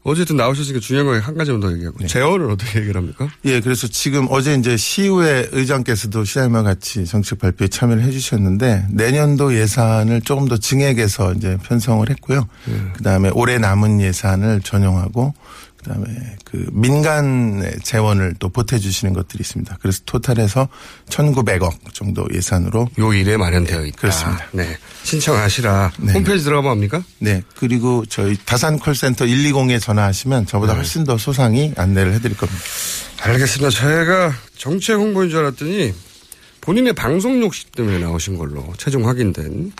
어쨌든 나오셨으니까 중요한 거 한 가지만 더 얘기하고. 재원을 어떻게 얘기를 합니까? 예, 그래서 지금 어제 이제 시의회 의장께서도 시장님과 같이 정책 발표에 참여를 해 주셨는데 내년도 예산을 조금 더 증액해서 이제 편성을 했고요. 그 다음에 올해 남은 예산을 전용하고 그 다음에 그 민간의 재원을 또 보태주시는 것들이 있습니다. 그래서 토탈해서 1,900억 정도 예산으로. 요 일에 마련되어 있다. 그렇습니다. 네. 신청하시라. 홈페이지 들어가면 합니까? 네. 그리고 저희 다산 콜센터 120에 전화하시면 저보다 네. 훨씬 더 소상히 안내를 해드릴 겁니다. 알겠습니다. 제가 정책 홍보인 줄 알았더니 본인의 방송 욕심 때문에 나오신 걸로 최종 확인된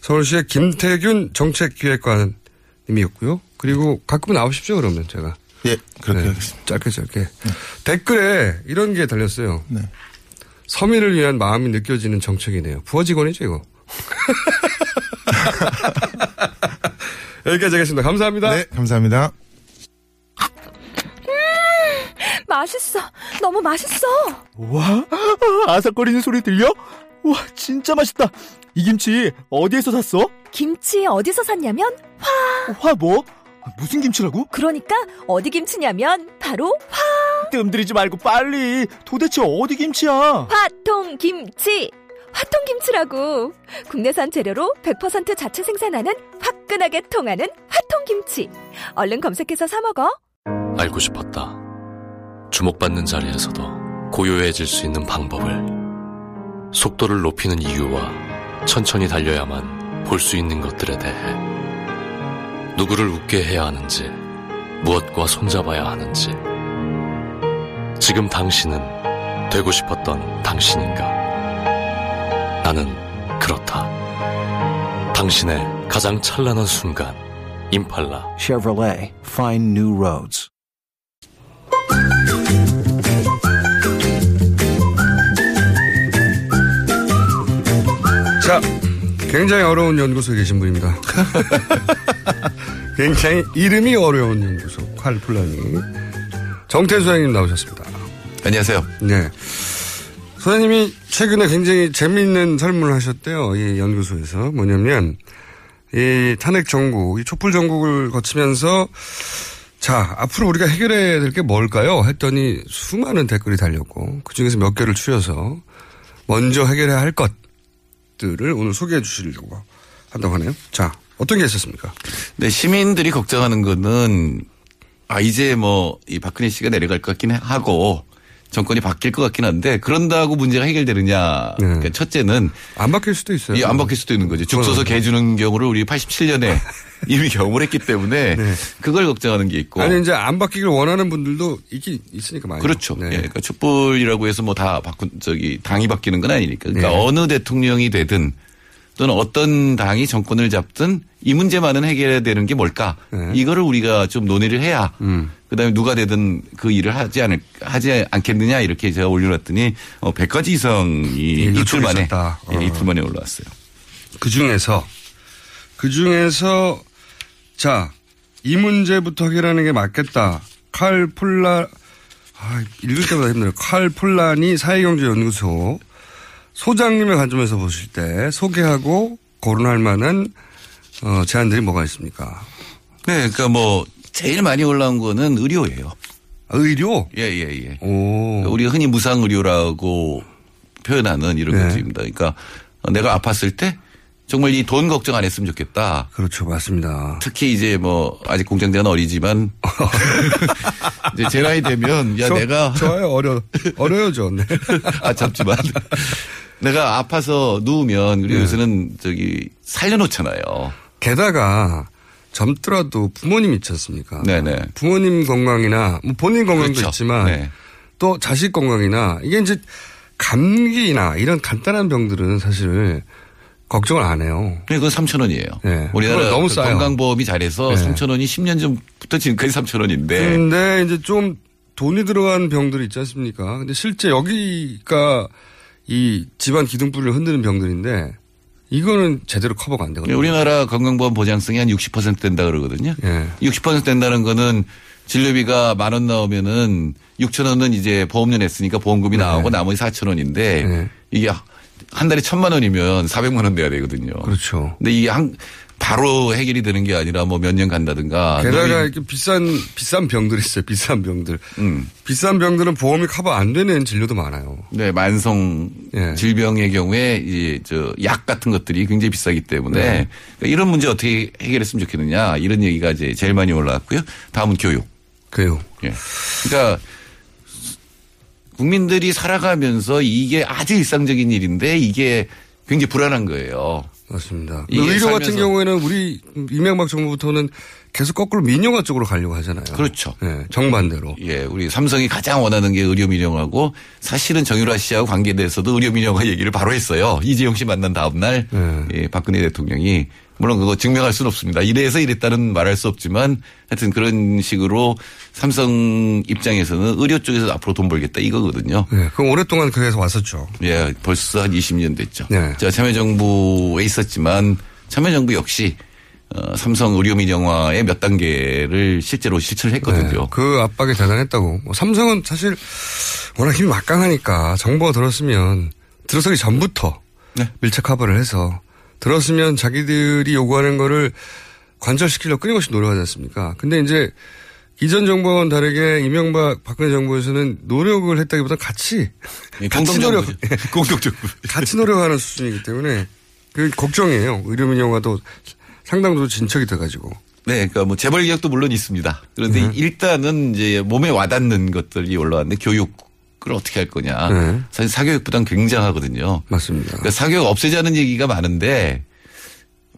서울시의 김태균 정책기획관님이었고요. 그리고 가끔 나오십시오, 그러면 제가. 예, 그렇게 네, 하겠습니다. 짧게 짧게. 댓글에 이런 게 달렸어요. 네. 서민을 위한 마음이 느껴지는 정책이네요. 부하 직원이죠, 이거. 여기까지 하겠습니다. 감사합니다. 네, 감사합니다. 맛있어. 너무 맛있어. 와, 아삭거리는 소리 들려? 와, 진짜 맛있다. 이 김치 어디에서 샀어? 김치 어디서 샀냐면 화. 화 뭐? 무슨 김치라고? 그러니까 어디 김치냐면 바로 화. 뜸들이지 말고 빨리. 도대체 어디 김치야? 화통 김치. 화통 김치라고. 국내산 재료로 100% 자체 생산하는 화끈하게 통하는 화통 김치. 얼른 검색해서 사 먹어. 알고 싶었다. 주목받는 자리에서도 고요해질 수 있는 방법을. 속도를 높이는 이유와 천천히 달려야만 볼 수 있는 것들에 대해. 누구를 웃게 해야 하는지, 무엇과 손잡아야 하는지. 지금 당신은 되고 싶었던 당신인가? 나는 그렇다. 당신의 가장 찬란한 순간, 임팔라. Chevrolet, find new roads. 자, 굉장히 어려운 연구소에 계신 분입니다. 굉장히 이름이 어려운 연구소, 칼플라니. 정태수 소장님 나오셨습니다. 안녕하세요. 네. 소장님이 최근에 굉장히 재미있는 설문을 하셨대요. 이 연구소에서. 뭐냐면, 이 탄핵 정국, 이 촛불 정국을 거치면서 자, 앞으로 우리가 해결해야 될 게 뭘까요? 했더니 수많은 댓글이 달렸고, 그 중에서 몇 개를 추려서 먼저 해결해야 할 것들을 오늘 소개해 주시려고 한다고 하네요. 자, 어떤 게 있었습니까? 네, 시민들이 걱정하는 거는 아 이제 뭐 이 박근혜 씨가 내려갈 것 같긴 하고 정권이 바뀔 것 같긴 한데 그런다고 문제가 해결되느냐. 네. 그러니까 첫째는 안 바뀔 수도 있어요. 예, 안 바뀔 수도 있는 거죠. 죽 써서 개 주는 경우를 우리 87년에 이미 경험을 했기 때문에 그걸 걱정하는 게 있고. 네. 아니 이제 안 바뀌길 원하는 분들도 있긴 있으니까 많이. 그렇죠. 예, 그러니까 촛불이라고 해서 뭐 다 바꾼 저기 당이 바뀌는 건 아니니까. 그러니까 네. 어느 대통령이 되든 또는 어떤 당이 정권을 잡든 이 문제만은 해결해야 되는 게 뭘까? 네. 이거를 우리가 좀 논의를 해야 음. 그다음에 누가 되든 그 일을 하지 않을 하지 않겠느냐 이렇게 제가 올려놨더니 어 100가지 이상이 예, 이틀 요청이 만에 있었다. 어. 예, 이틀 만에 올라왔어요. 그 중에서 그 중에서 자 이 문제부터 해결하는 게 맞겠다. 칼 폴라 아, 읽을 때마다 힘들어요. 칼 폴라니 사회경제연구소 소장님의 관점에서 보실 때 소개하고 거론할 만한 어, 제안들이 뭐가 있습니까? 네, 그러니까 뭐 제일 많이 올라온 거는 의료예요. 의료? 예, 예, 예. 오. 우리가 흔히 무상 의료라고 표현하는 이런 네. 것들입니다. 그러니까 내가 아팠을 때 정말 이 돈 걱정 안 했으면 좋겠다. 그렇죠, 맞습니다. 특히 이제 뭐 아직 공장대는 어리지만 이제 제 나이 되면 야 저- 내가 좋아요, 어려 어려요, 전. 네. 아 잠시만 내가 아파서 누우면 네. 우리 요새는 저기 살려놓잖아요. 게다가 젊더라도 부모님 있지 않습니까? 네네. 부모님 건강이나 뭐 본인 건강도 그렇죠. 있지만 네. 또 자식 건강이나 이게 이제 감기나 이런 간단한 병들은 사실 걱정을 안 해요. 네, 그건 3천 원이에요. 네. 우리나라 너무 그 싸요. 건강보험이 잘해서 네. 3천 원이 10년 전부터 지금까지 3천 원인데 근데 이제 좀 돈이 들어간 병들이 있지 않습니까? 근데 실제 여기가 이 집안 기둥뿌리를 흔드는 병들인데 이거는 제대로 커버가 안 되거든요. 우리나라 건강보험 보장성이 한 60% 된다 그러거든요. 예. 60% 된다는 거는 진료비가 만 원 나오면은 6천 원은 이제 보험료 냈으니까 보험금이 나오고 나머지 4천 원인데 이게 한 달에 천만 원이면 400만 원 내야 되거든요. 그렇죠. 근데 이게 한 바로 해결이 되는 게 아니라 뭐 몇 년 간다든가. 게다가 이렇게 비싼 비싼 병들 있어요. 비싼 병들. 음. 비싼 병들은 보험이 커버 안 되는 진료도 많아요. 네, 만성 예. 질병의 경우에 이 저 약 같은 것들이 굉장히 비싸기 때문에 네. 그러니까 이런 문제 어떻게 해결했으면 좋겠느냐 이런 얘기가 이제 제일 많이 올라왔고요. 다음은 교육. 교육. 예. 그러니까 국민들이 살아가면서 이게 아주 일상적인 일인데 이게 굉장히 불안한 거예요. 맞습니다. 의료 같은 경우에는 우리 이명박 정부부터는 계속 거꾸로 민영화 쪽으로 가려고 하잖아요. 그렇죠. 네, 정반대로. 예, 우리 삼성이 가장 원하는 게 의료 민영화고 사실은 정유라 씨하고 관계돼서도 의료 민영화 얘기를 바로 했어요. 이재용 씨 만난 다음 날 네. 예, 박근혜 대통령이 물론 그거 증명할 수는 없습니다. 이래서 이랬다는 말할 수 없지만 하여튼 그런 식으로 삼성 입장에서는 의료 쪽에서 앞으로 돈 벌겠다 이거거든요. 네, 그럼 오랫동안 그래서 왔었죠. 예, 벌써 한 20년 됐죠. 네. 제가 참여정부에 있었지만 참여정부 역시 어, 삼성 의료 민영화의 몇 단계를 실제로 실천을 했거든요. 네, 그 압박이 대단했다고. 뭐 삼성은 사실 워낙 힘이 막강하니까 정보가 들었으면 들어서기 전부터 네. 밀착 커버를 해서 들었으면 자기들이 요구하는 거를 관철시키려고 끊임없이 노력하지 않습니까? 근데 이제 이전 정부와는 다르게 이명박 박근혜 정부에서는 노력을 했다기보다 같이 예, 같이 노력. 공동정부. 같이 노력하는 수준이기 때문에 그 걱정이에요. 의료 민영화도 상당 도 진척이 돼가지고. 네, 그러니까 뭐 재벌 기업도 물론 있습니다. 그런데 네. 일단은 이제 몸에 와닿는 것들이 올라왔는데 교육 을 어떻게 할 거냐. 네. 사실 사교육 부담 굉장하거든요. 맞습니다. 그러니까 사교육 없애자는 얘기가 많은데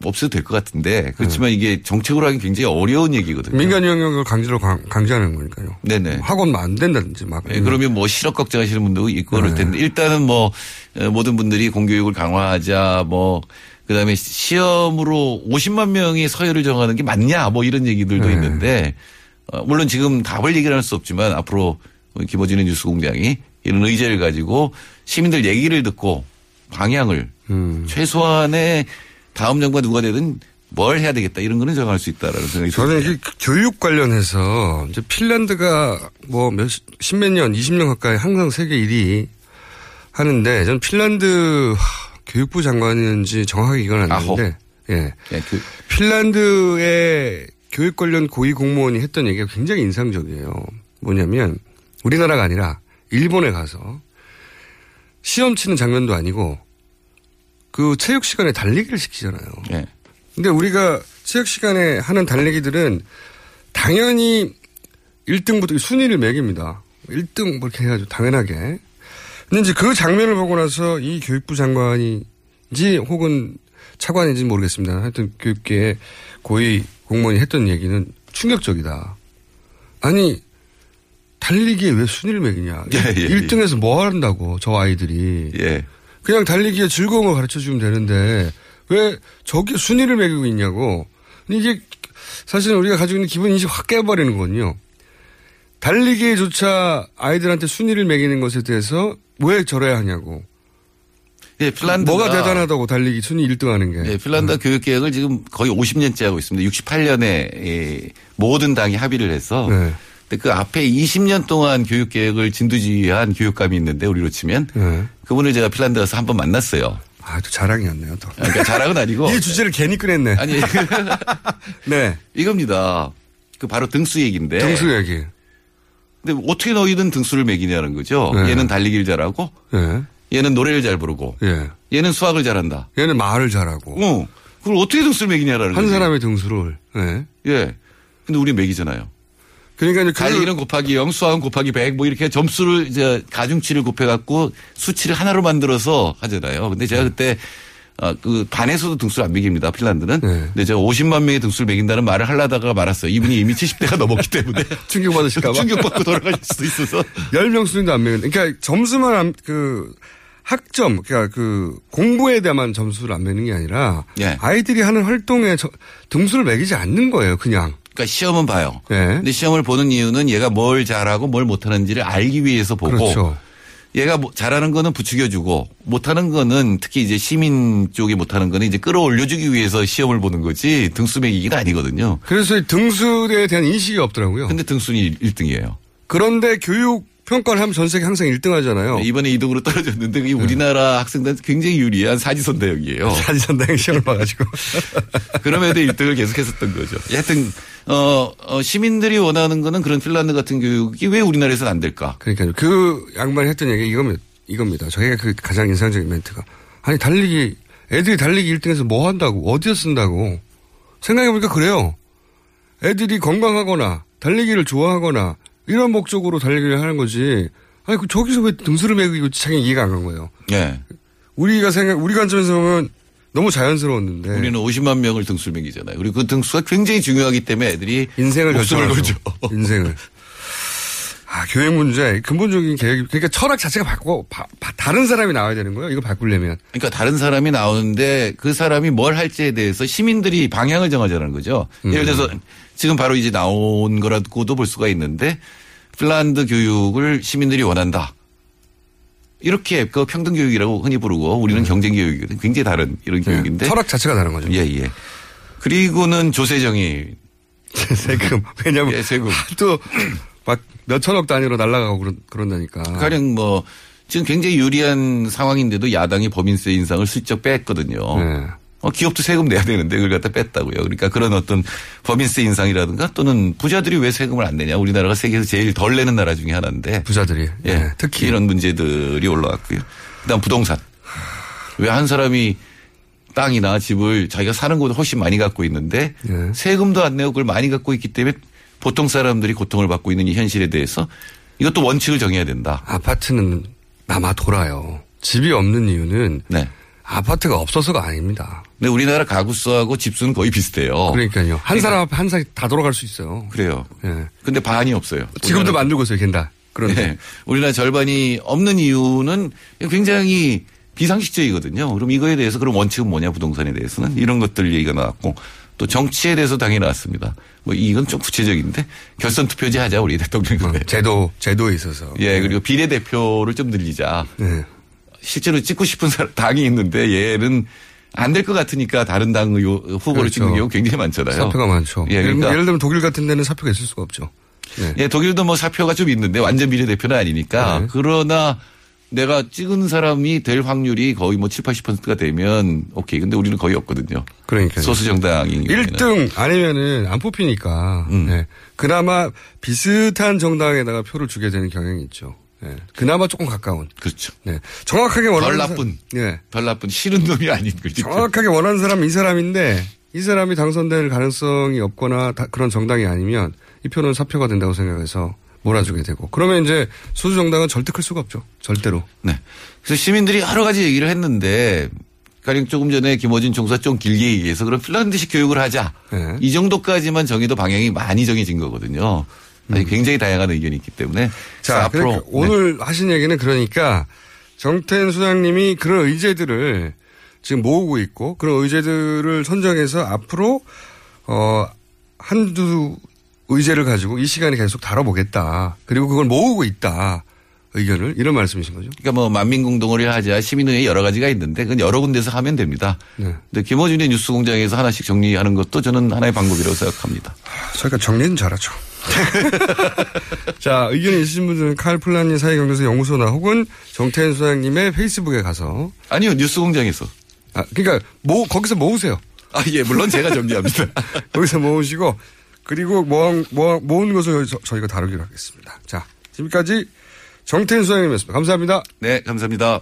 없애도 될 것 같은데 그렇지만 이게 정책으로 하기 굉장히 어려운 얘기거든요. 민간 영역을 강제로 강, 강제하는 거니까요. 네네. 학원 안 된다든지 막. 예, 그러면 뭐 실업 걱정하시는 분도 있고 그럴 네. 텐데 일단은 뭐 어, 모든 분들이 공교육을 강화하자 뭐 그다음에 시험으로 50만 명이 서열을 정하는 게 맞냐 뭐 이런 얘기들도 네. 있는데 어, 물론 지금 답을 얘기를 할 수 없지만 앞으로 김어준의 뉴스공장이 이런 의제를 가지고 시민들 얘기를 듣고 방향을 음. 최소한의 다음 정부가 누가 되든 뭘 해야 되겠다 이런 거는 정할 수 있다라는 생각이 저는 듭니다. 이게 교육 관련해서 이제 핀란드가 뭐 몇, 십몇 년, 20년 가까이 항상 세계 1위 하는데 저는 핀란드 하, 교육부 장관이었는지 정확하게 이건. 나는데 예. 예, 그, 핀란드의 교육 관련 고위 공무원이 했던 얘기가 굉장히 인상적이에요. 뭐냐면 우리나라가 아니라 일본에 가서 시험 치는 장면도 아니고 그 체육 시간에 달리기를 시키잖아요. 예. 근데 우리가 체육 시간에 하는 달리기들은 당연히 1등부터 순위를 매깁니다. 1등 뭐 이렇게 해가지고 당연하게. 근데 이제 그 장면을 보고 나서 이 교육부 장관인지 혹은 차관인지 는 모르겠습니다. 하여튼 교육계에 고위 공무원이 했던 얘기는 충격적이다. 아니, 달리기에 왜 순위를 매기냐. 예, 예, 1등에서 뭐 한다고, 저 아이들이. 예. 그냥 달리기에 즐거움을 가르쳐 주면 되는데, 왜 저기 순위를 매기고 있냐고. 이게 사실은 우리가 가지고 있는 기본 인식 확 깨버리는 거거든요. 달리기조차 아이들한테 순위를 매기는 것에 대해서 왜 저래야 하냐고. 예, 핀란드 뭐가 대단하다고 달리기 순위 1등 하는 게. 예, 핀란드 음. 교육 계획을 지금 거의 50년째 하고 있습니다. 68년에 예, 모든 당이 합의를 해서 네. 근데 그 앞에 20년 동안 교육 계획을 진두지휘한 교육감이 있는데 우리로 치면 네. 그분을 제가 핀란드 가서 한 번 만났어요. 아, 또 자랑이었네요, 또. 그러니까 자랑은 아니고 이 주제를 괜히 꺼냈네. 아니 네. 이겁니다. 그 바로 등수 얘기인데. 등수 얘기. 근데 어떻게 너희든 등수를 매기냐는 거죠. 네. 얘는 달리기를 잘하고 예. 얘는 노래를 잘 부르고 예. 얘는 수학을 잘한다. 얘는 말을 잘하고. 어. 그걸 어떻게 등수를 매기냐라는 한 거지. 사람의 등수를. 예. 예. 근데 우리 매기잖아요. 그러니까 이제 달리기는 곱하기 0, 수학은 곱하기 100, 뭐 이렇게 점수를 이제 가중치를 곱해 갖고 수치를 하나로 만들어서 하잖아요. 근데 제가 그때 아, 그 반에서도 등수를 안 매깁니다. 핀란드는. 네. 근데 제가 50만 명의 등수를 매긴다는 말을 하려다가 말았어요. 이분이 이미 70대가 넘었기 때문에. 충격받으실까 봐. 충격받고 돌아가실 수도 있어서. 10명 수준도 안 매는. 그러니까 점수만 안, 그, 학점, 그러니까 그 공부에 대한 점수를 안 매는 게 아니라 예. 아이들이 하는 활동에 저- 등수를 매기지 않는 거예요, 그냥. 그러니까 시험은 봐요. 네. 근데 시험을 보는 이유는 얘가 뭘 잘하고 뭘 못하는지를 알기 위해서 보고 그렇죠. 얘가 뭐 잘하는 거는 부추겨주고 못하는 거는 특히 이제 시민 쪽이 못하는 거는 이제 끌어올려주기 위해서 시험을 보는 거지 등수 매기기가 아니거든요. 그래서 이 등수에 대한 인식이 없더라고요. 근데 등수는 1등이에요. 그런데 교육 평가를 하면 전 세계 항상 1등 하잖아요. 이번에 2등으로 떨어졌는데 그게 우리나라 학생들한테 굉장히 유리한 사지선다형이에요. 사지선다형 시험을 봐가지고. 그럼에도 1등을 계속했었던 거죠. 하여튼 어, 어, 시민들이 원하는 거는 그런 핀란드 같은 교육이 왜 우리나라에서는 안 될까? 그러니까요. 그 양반이 했던 얘기 이겁니다. 이겁니다. 저희가 그 가장 인상적인 멘트가. 아니, 달리기, 애들이 달리기 1등에서 뭐 한다고, 어디서 쓴다고. 생각해보니까 그래요. 애들이 건강하거나, 달리기를 좋아하거나, 이런 목적으로 달리기를 하는 거지. 아니, 그 저기서 왜 등수를 매기고 자기 이해가 안 간 거예요. 예. 우리가 생각, 우리 관점에서 보면 너무 자연스러웠는데. 우리는 50만 명을 등수를 매기잖아요. 그리고 그 등수가 굉장히 중요하기 때문에 애들이 인생을 목숨을 결정하죠. 걸죠. 인생을. 아, 교육 문제, 근본적인 계획, 그러니까 철학 자체가 바꾸고, 바- 바- 다른 사람이 나와야 되는 거예요? 이거 바꾸려면. 그러니까 다른 사람이 나오는데 그 사람이 뭘 할지에 대해서 시민들이 방향을 정하자는 거죠. 음. 예를 들어서 지금 바로 이제 나온 거라고도 볼 수가 있는데 핀란드 교육을 시민들이 원한다. 이렇게 그 평등 교육이라고 흔히 부르고 우리는 경쟁 교육이거든. 굉장히 다른 이런 교육인데. 네. 철학 자체가 다른 거죠. 예, 예. 그리고는 조세정이 세금. 왜냐면 예, 세금. 또 막 몇천억 단위로 날아가고 그런, 그런다니까. 가령 뭐 지금 굉장히 유리한 상황인데도 야당이 법인세 인상을 슬쩍 뺐거든요. 네. 어, 기업도 세금 내야 되는데 그걸 갖다 뺐다고요. 그러니까 그런 어떤 법인세 인상이라든가 또는 부자들이 왜 세금을 안 내냐. 우리나라가 세계에서 제일 덜 내는 나라 중에 하나인데. 부자들이. 예. 네, 특히 이런 문제들이 올라왔고요. 그 다음 부동산. 왜 한 사람이 땅이나 집을 자기가 사는 곳을 훨씬 많이 갖고 있는데 예. 세금도 안 내고 그걸 많이 갖고 있기 때문에 보통 사람들이 고통을 받고 있는 이 현실에 대해서 이것도 원칙을 정해야 된다. 아파트는 남아 돌아요. 집이 없는 이유는 네. 아파트가 없어서가 아닙니다. 근데 우리나라 가구수하고 집수는 거의 비슷해요. 그러니까요. 한 사람 앞에 한 사람 다 돌아갈 수 있어요. 그래요. 예. 근데 반이 없어요. 지금도 만들고 있어요, 걘다. 그런데. 네. 우리나라 절반이 없는 이유는 굉장히 비상식적이거든요. 그럼 이거에 대해서 그럼 원칙은 뭐냐 부동산에 대해서는 이런 것들 얘기가 나왔고 또 정치에 대해서 당연히 나왔습니다. 뭐 이건 좀 구체적인데 결선 투표제 하자 우리 대통령에. 제도 제도에 있어서. 예 그리고 비례 대표를 좀 늘리자. 네. 실제로 찍고 싶은 사람, 당이 있는데 얘는 안 될 것 같으니까 다른 당 요- 후보를 그렇죠. 찍는 경우 굉장히 많잖아요. 사표가 많죠. 예, 그러니까 예를 들면 독일 같은 데는 사표가 있을 수가 없죠. 네. 예, 독일도 뭐 사표가 좀 있는데 완전 비례대표는 아니니까. 네. 그러나 내가 찍은 사람이 될 확률이 거의 뭐 7, 80%가 되면 오케이. 근데 우리는 거의 없거든요. 그러니까요. 소수 정당인 경우에는. 1등 아니면은 안 뽑히니까. 음. 네. 그나마 비슷한 정당에다가 표를 주게 되는 경향이 있죠. 네. 그나마 조금 가까운. 그렇죠. 네. 정확하게 원하는 덜 사- 나쁜. 네. 덜 나쁜 싫은 놈이 아닌 거지. 정확하게 원하는 사람은 이 사람인데 이 사람이 당선될 가능성이 없거나 다- 그런 정당이 아니면 이 표는 사표가 된다고 생각해서 몰아주게 되고 그러면 이제 소수 정당은 절대 클 수가 없죠. 절대로. 네. 그래서 시민들이 여러 가지 얘기를 했는데 가령 조금 전에 김어진 총수가 좀 길게 얘기해서 그럼 핀란드식 교육을 하자. 네. 이 정도까지만 정해도 방향이 많이 정해진 거거든요. 아니 굉장히 다양한 의견이 있기 때문에 음. 자, 앞으로 그러니까 오늘 하신 얘기는 그러니까 정태인 소장님이 그런 의제들을 지금 모으고 있고 그런 의제들을 선정해서 앞으로 어 한두 의제를 가지고 이 시간에 계속 다뤄보겠다. 그리고 그걸 모으고 있다. 의견을 이런 말씀이신 거죠. 그러니까 뭐 만민공동을 하자 시민의회 여러 가지가 있는데 그건 여러 군데서 하면 됩니다. 네. 근데 김어준의 뉴스공장에서 하나씩 정리하는 것도 저는 하나의 방법이라고 생각합니다. 저희가 정리는 잘하죠. 자, 의견이 있으신 분들은 칼 플란니 사회경제사 연구소나 혹은 정태현 소장님의 페이스북에 가서 아니요 뉴스공장에서. 아, 그러니까 모 거기서 모으세요. 아, 예, 물론 제가 정리합니다. 거기서 모으시고 그리고 모은, 모은, 모은 것을 저- 저희가 다루기로 하겠습니다. 자, 지금까지 정태현 소장님이었습니다. 감사합니다. 네, 감사합니다.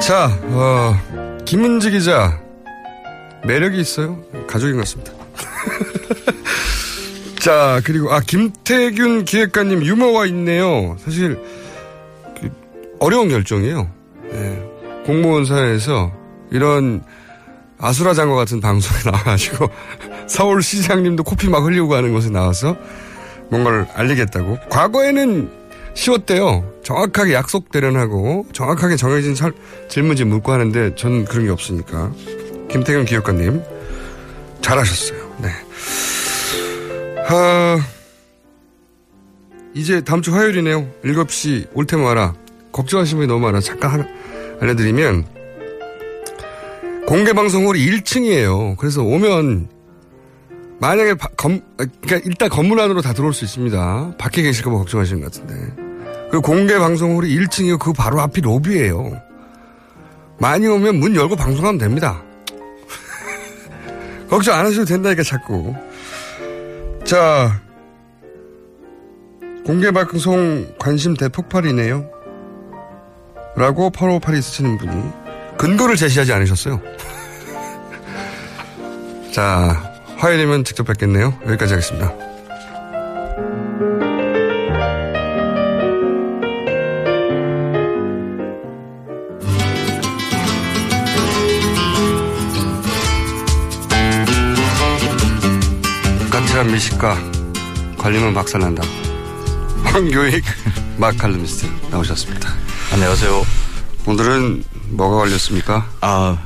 자, 어, 김은지 기자 매력이 있어요. 가족인 것 같습니다. 자, 그리고 아 김태균 기획가님 유머가 있네요. 사실 그 어려운 결정이에요. 예. 공무원 사회에서 이런 아수라장과 같은 방송에 나와가지고 서울시장님도 코피 막 흘리고 하는 곳에 나와서 뭔가를 알리겠다고. 과거에는 쉬웠대요. 정확하게 약속 대련하고 정확하게 정해진 설, 질문지 묻고 하는데 저는 그런 게 없으니까. 김태균 기획관님 잘하셨어요. 네. 아, 이제 다음 주 화요일이네요. 7시 올 테면 와라. 걱정하시는 분이 너무 많아. 잠깐 하나 알려드리면 공개 방송홀이 1층이에요. 그래서 오면 만약에 바- 검, 아, 그러니까 일단 건물 안으로 다 들어올 수 있습니다. 밖에 계실까봐 걱정하시는 것 같은데. 그 공개 방송홀이 1층이고 그 바로 앞이 로비예요. 많이 오면 문 열고 방송하면 됩니다. 걱정 안 하셔도 된다니까 자꾸. 자, 공개 방송 관심 대폭발이네요. 라고 8582 쓰시는 분이 근거를 제시하지 않으셨어요. 자, 화요일이면 직접 뵙겠네요. 여기까지 하겠습니다. 까칠한 미식가 걸리면 박살난다. 황교익 마칼루미스트 나오셨습니다. 안녕하세요. 오늘은 뭐가 걸렸습니까? 아,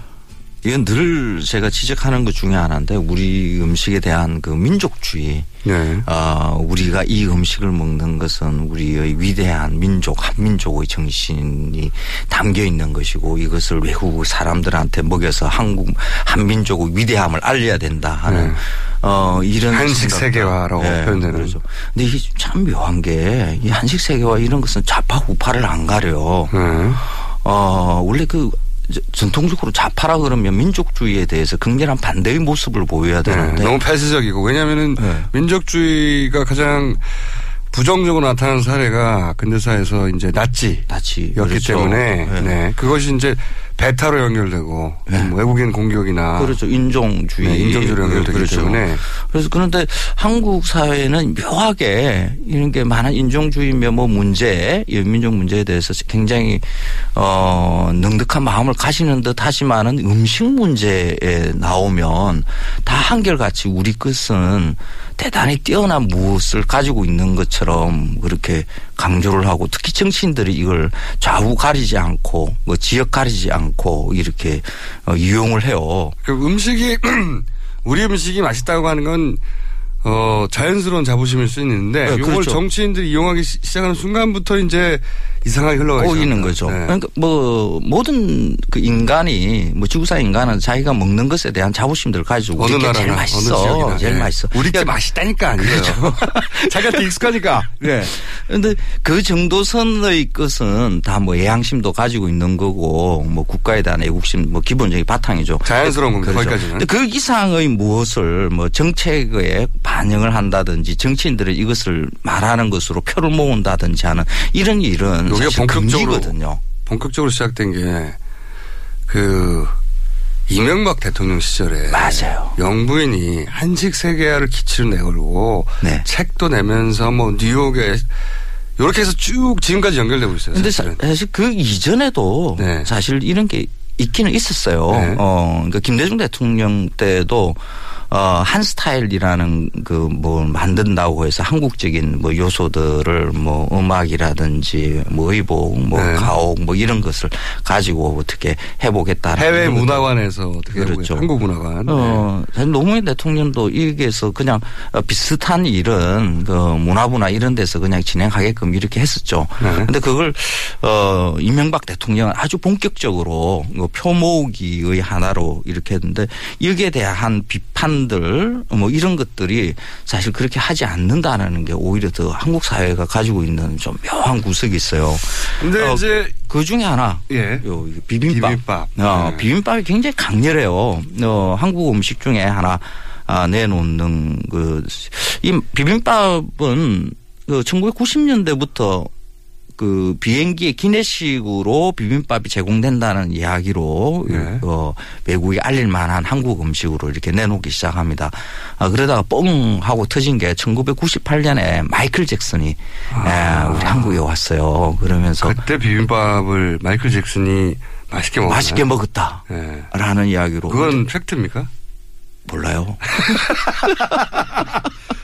이건 늘 제가 지적하는 것 중에 하나인데 우리 음식에 대한 그 민족주의. 네. 아, 우리가 이 음식을 먹는 것은 우리의 위대한 민족, 한민족의 정신이 담겨 있는 것이고 이것을 외국 사람들한테 먹여서 한국, 한민족의 위대함을 알려야 된다 하는 네. 어, 이런 한식 세계화라고 표현되는. 그렇죠. 근데 이게 참 묘한 게 이 한식 세계화 이런 것은 좌파 우파를 안 가려. 네. 어, 원래 그 저- 전통적으로 좌파라 그러면 민족주의에 대해서 극렬한 반대의 모습을 보여야 네, 되는데 너무 폐쇄적이고 왜냐하면은 민족주의가 가장 부정적으로 나타나는 사례가 근대사에서 이제 나치, 였기 그렇죠. 때문에 네. 네. 그것이 이제 베타로 연결되고 뭐 외국인 공격이나 그렇죠. 인종주의. 네, 인종주의로 연결되기 그렇죠. 때문에 그래서 그런데 한국 사회는 묘하게 이런 게 많은 인종주의 며 뭐 문제, 이 민족 문제에 대해서 굉장히 어 넉넉한 마음을 가시는 듯 하지만은 음식 문제에 나오면 다 한결같이 우리 것은 대단히 뛰어난 무엇을 가지고 있는 것처럼 그렇게 강조를 하고 특히 정치인들이 이걸 좌우 가리지 않고 뭐 지역 가리지 않고 이렇게 어, 이용을 해요. 그 음식이 우리 음식이 맛있다고 하는 건 어, 자연스러운 자부심일 수 있는데 네, 이걸 그렇죠. 정치인들이 이용하기 시- 시작하는 순간부터 이제 이상하게 흘러가기 꼬이는. 거죠. 네. 그러니까 뭐 모든 그 인간이 뭐 지구사 인간은 자기가 먹는 것에 대한 자부심들을 가지고 어느 나라나 제일 맛있어. 제일 네. 맛있어. 우리 게 맛있다니까 아니에요. 그렇죠. 자기한테 익숙하니까. 네. 그런데 그 정도 선의 것은 다 뭐 애양심도 가지고 있는 거고 뭐 국가에 대한 애국심 뭐 기본적인 바탕이죠. 자연스러운 겁니다. 그렇죠. 거기까지는. 그 이상의 무엇을 뭐 정책에 반영을 한다든지 정치인들은 이것을 말하는 것으로 표를 모은다든지 하는 이런 일은 여기가 본격적으로 금기거든요. 본격적으로 시작된 게 그 이명박 대통령 시절에 맞아요. 영부인이 한식 세계화를 기치로 내걸고 네. 책도 내면서 뭐 뉴욕에 이렇게 해서 쭉 지금까지 연결되고 있어요. 근데 사실은. 사, 실 그 이전에도 네. 사실 이런 게 있기는 있었어요. 네. 어, 그러니까 김대중 대통령 때도 어, 한 스타일이라는 그 뭐 만든다고 해서 한국적인 뭐 요소들을 뭐 음악이라든지 뭐 의복, 뭐 네. 가옥 뭐 이런 것을 가지고 어떻게 해보겠다는 해외. 문화관에서 어떻게 그렇죠. 한국 문화관. 네. 어, 사실 노무현 대통령도 여기에서 그냥 어, 비슷한 일은 그 문화부나 이런 데서 그냥 진행하게끔 이렇게 했었죠. 네. 근데 그걸 어 이명박 대통령은 아주 본격적으로 그 표 모으기의 하나로 이렇게 했는데 여기에 대한 비판 들 뭐 이런 것들이 사실 그렇게 하지 않는다는 게 오히려 더 한국 사회가 가지고 있는 좀 묘한 구석이 있어요. 근데 어, 이제 그 중에 하나 예. 요 비빔밥. 비빔밥. 어, 네. 비빔밥이 굉장히 강렬해요. 어, 한국 음식 중에 하나 아, 내놓는 그 이 비빔밥은 그 1990년대부터 그 비행기의 기내식으로 비빔밥이 제공된다는 이야기로 네. 어, 외국에 알릴 만한 한국 음식으로 이렇게 내놓기 시작합니다. 아, 그러다가 뻥 하고 터진 게 1998년에 마이클 잭슨이 예, 우리 한국에 왔어요. 그러면서 아. 그때 비빔밥을 마이클 잭슨이 맛있게 먹었나요? 맛있게 먹었다. 네. 라는 이야기로. 그건 팩트입니까? 몰라요.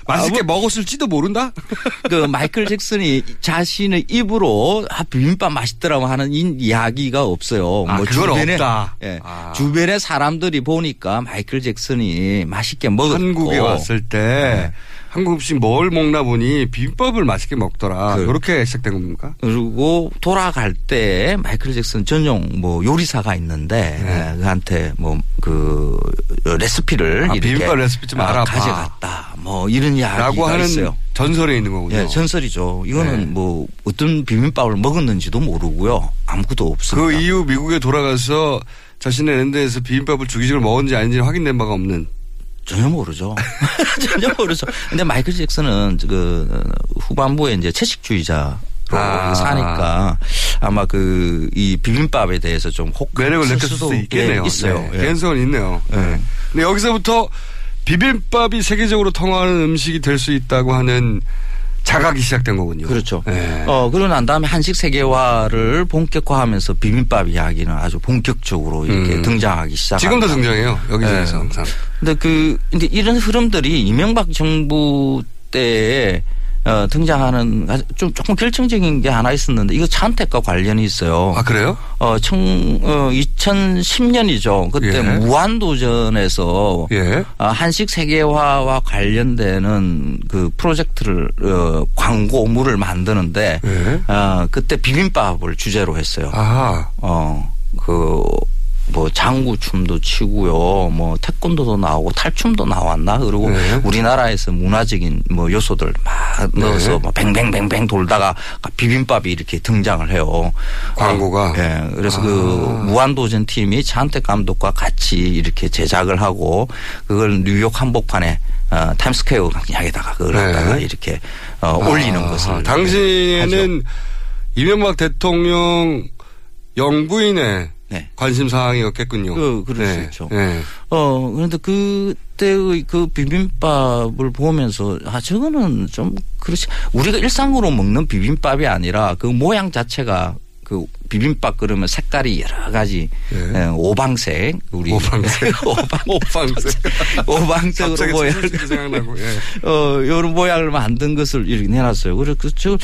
맛있게 먹었을지도 모른다? 그 마이클 잭슨이 자신의 입으로 아, 비빔밥 맛있더라고 하는 이 이야기가 없어요. 아, 그건 없다. 예, 아. 주변의 사람들이 보니까 마이클 잭슨이 맛있게 먹었고 한국에 왔을 때 네. 한국 음식 뭘 먹나 보니 비빔밥을 맛있게 먹더라. 그- 그렇게 시작된 겁니까? 그리고 돌아갈 때 마이클 잭슨 전용 뭐 요리사가 있는데 예, 그한테 뭐 그 레시피를 아, 이렇게 비빔밥 레시피 좀 아, 알아봐. 가져갔다. 뭐 이런 이야기가 라고 하는 있어요. 전설에 있는 거군요. 예, 전설이죠. 이거는 네. 뭐 어떤 비빔밥을 먹었는지도 모르고요. 아무것도 없습니다. 그 이후 미국에 돌아가서 자신의 랜드에서 비빔밥을 주기적으로 먹었는지 아닌지 확인된 바가 없는. 전혀 모르죠. 전혀 모르죠. 근데 마이클 잭슨은 그 후반부에 이제 채식주의자로 아. 사니까 아마 그 이 비빔밥에 대해서 좀 혹 매력을 느꼈을 수도 있겠네요. 예, 있어요. 네, 예. 개연성은 있네요. 예. 네. 근데 여기서부터 비빔밥이 세계적으로 통하는 음식이 될 수 있다고 하는 자각이 시작된 거군요. 그렇죠. 네. 어, 그러고 난 다음에 한식 세계화를 본격화하면서 비빔밥 이야기는 아주 본격적으로 이렇게 음. 등장하기 시작합니다. 지금도 등장해요. 여기저기서 네. 항상. 근데 그 이제 이런 흐름들이 이명박 정부 때에 어, 등장하는 좀 조금 결정적인 게 하나 있었는데 이거 차은택과 관련이 있어요. 아 그래요? 어, 청, 어, 2010년이죠. 그때 예. 무한도전에서 예. 어, 한식 세계화와 관련되는 그 프로젝트를 어, 광고물을 만드는데 예. 어, 그때 비빔밥을 주제로 했어요. 아. 어, 그, 뭐, 장구 춤도 치고요. 뭐, 태권도도 나오고 탈춤도 나왔나? 그리고 네. 우리나라에서 문화적인 뭐 요소들 막 넣어서 네. 막 뱅뱅뱅뱅 돌다가 비빔밥이 이렇게 등장을 해요. 광고가? 어, 예. 그래서 아. 그 무한도전 팀이 차은택 감독과 같이 이렇게 제작을 하고 그걸 뉴욕 한복판에 어, 타임스퀘어 강약에다가 그걸 네. 갖다가 이렇게 어, 올리는 아, 것을. 당시에는 이명박 대통령 영부인의 네. 관심 사항이었겠군요. 그, 그럴 수 네. 있죠. 네. 어, 그런데 그때의 그 비빔밥을 보면서, 아, 저거는 좀, 그렇지. 우리가 일상으로 먹는 비빔밥이 아니라 그 모양 자체가 그 비빔밥 그러면 색깔이 여러 가지 예, 오방색 우리 오방색. 오방 오방색 오방색으로 모양 생각나고 예. 어 이런 모양을 만든 것을 이렇게 내놨어요. 그래서 그, 저,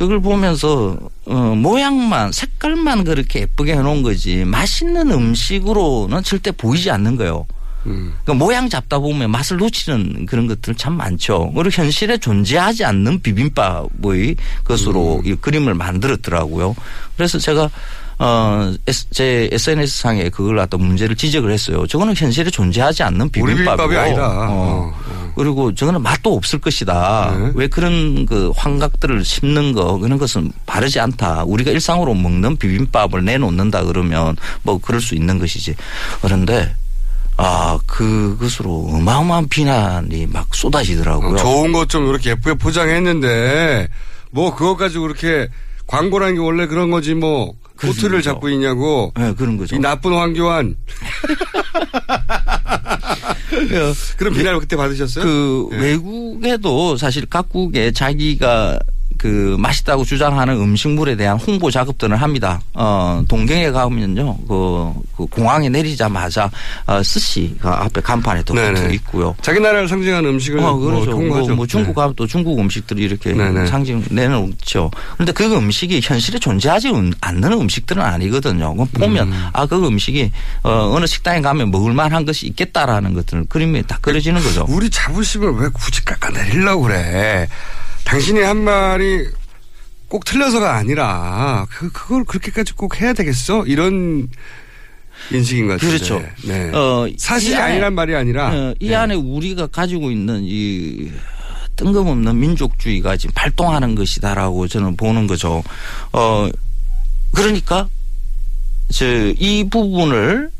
그걸 보면서 어 모양만 색깔만 그렇게 예쁘게 해놓은 거지 맛있는 음식으로는 절대 보이지 않는 거예요. 음. 그러니까 모양 잡다 보면 맛을 놓치는 그런 것들 참 많죠. 그리고 현실에 존재하지 않는 비빔밥의 것으로 이 그림을 만들었더라고요. 그래서 제가 어, 제 SNS 상에 그걸 갖다 문제를 지적을 했어요. 저거는 현실에 존재하지 않는 비빔밥이고. 비빔밥이 아니다. 어. 그리고 저거는 맛도 없을 것이다. 네. 왜 그런 그 환각들을 심는 거 그런 것은 바르지 않다. 우리가 일상으로 먹는 비빔밥을 내놓는다 그러면 뭐 그럴 수 있는 것이지. 그런데 아 그것으로 어마어마한 비난이 막 쏟아지더라고요. 좋은 것 좀 이렇게 예쁘게 포장했는데 뭐 그것 가지고 그렇게 광고라는 게 원래 그런 거지 뭐 코트를 잡고 있냐고. 네, 그런 거죠. 이 나쁜 황교안. 그럼 비난을 그때 받으셨어요? 그 네. 외국에도 사실 각국에 자기가 그 맛있다고 주장하는 음식물에 대한 홍보 작업들을 합니다. 어, 동경에 가면요, 그, 그 공항에 내리자마자 어, 스시가 앞에 간판에 또 붙어 있고요. 자기 나라를 상징하는 음식을 어, 그렇죠. 뭐, 뭐, 뭐 중국 가면 또 중국 음식들이 이렇게 네네. 상징 내놓죠. 그런데 그 음식이 현실에 존재하지 않는 음식들은 아니거든요. 보면 음. 아그 음식이 어, 어느 식당에 가면 먹을만한 것이 있겠다라는 것들을 그림에 딱 그려지는 거죠. 우리 자부심을 왜 굳이 깎아내리려고 그래? 당신이 한 말이 꼭 틀려서가 아니라 그 그걸 그렇게까지 꼭 해야 되겠어? 이런 인식인 것 같아요. 그렇죠. 네. 어, 사실이 안에, 아니란 말이 아니라 어, 이 네. 안에 우리가 가지고 있는 이 뜬금없는 민족주의가 지금 발동하는 것이다라고 저는 보는 거죠. 어 그러니까 저 이 부분을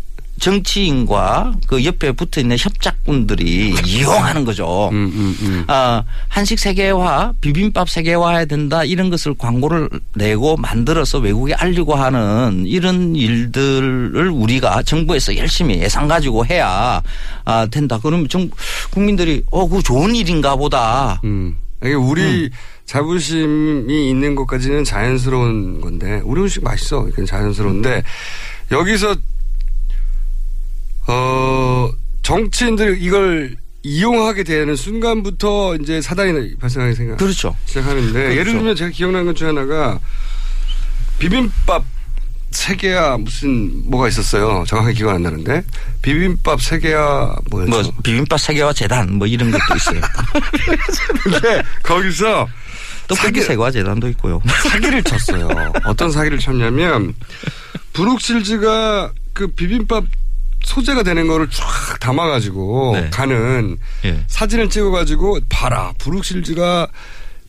정치인과 그 옆에 붙어 있는 협작군들이 이용하는 거죠. 음, 음, 음. 아, 한식 세계화, 비빔밥 세계화해야 된다 이런 것을 광고를 내고 만들어서 외국에 알리고 하는 이런 일들을 우리가 정부에서 열심히 예산 가지고 해야 아, 된다. 그러면 정 국민들이 어, 그 좋은 일인가 보다. 음. 이게 우리 음. 자부심이 있는 것까지는 자연스러운 건데 우리 음식 맛있어. 이건 자연스러운데 여기서 어, 정치인들 이걸 이용하게 되는 순간부터 이제 사단이 발생하게 생각. 그렇죠. 시작하는데 그렇죠. 예를 들면 제가 기억나는 것 중에 하나가 비빔밥 세 개야 무슨 뭐가 있었어요. 정확하게 기억 안 나는데 비빔밥 세 개야 뭐였죠? 뭐 비빔밥 세 개와 재단 뭐 이런 것도 있어요. 근데 거기서 떡볶이 세과 재단도 있고요. 사기를 쳤어요. 어떤 사기를 쳤냐면 브룩실즈가 그 비빔밥 소재가 되는 거를 쫙 담아가지고 네. 가는 예. 사진을 찍어가지고 봐라 브룩실즈가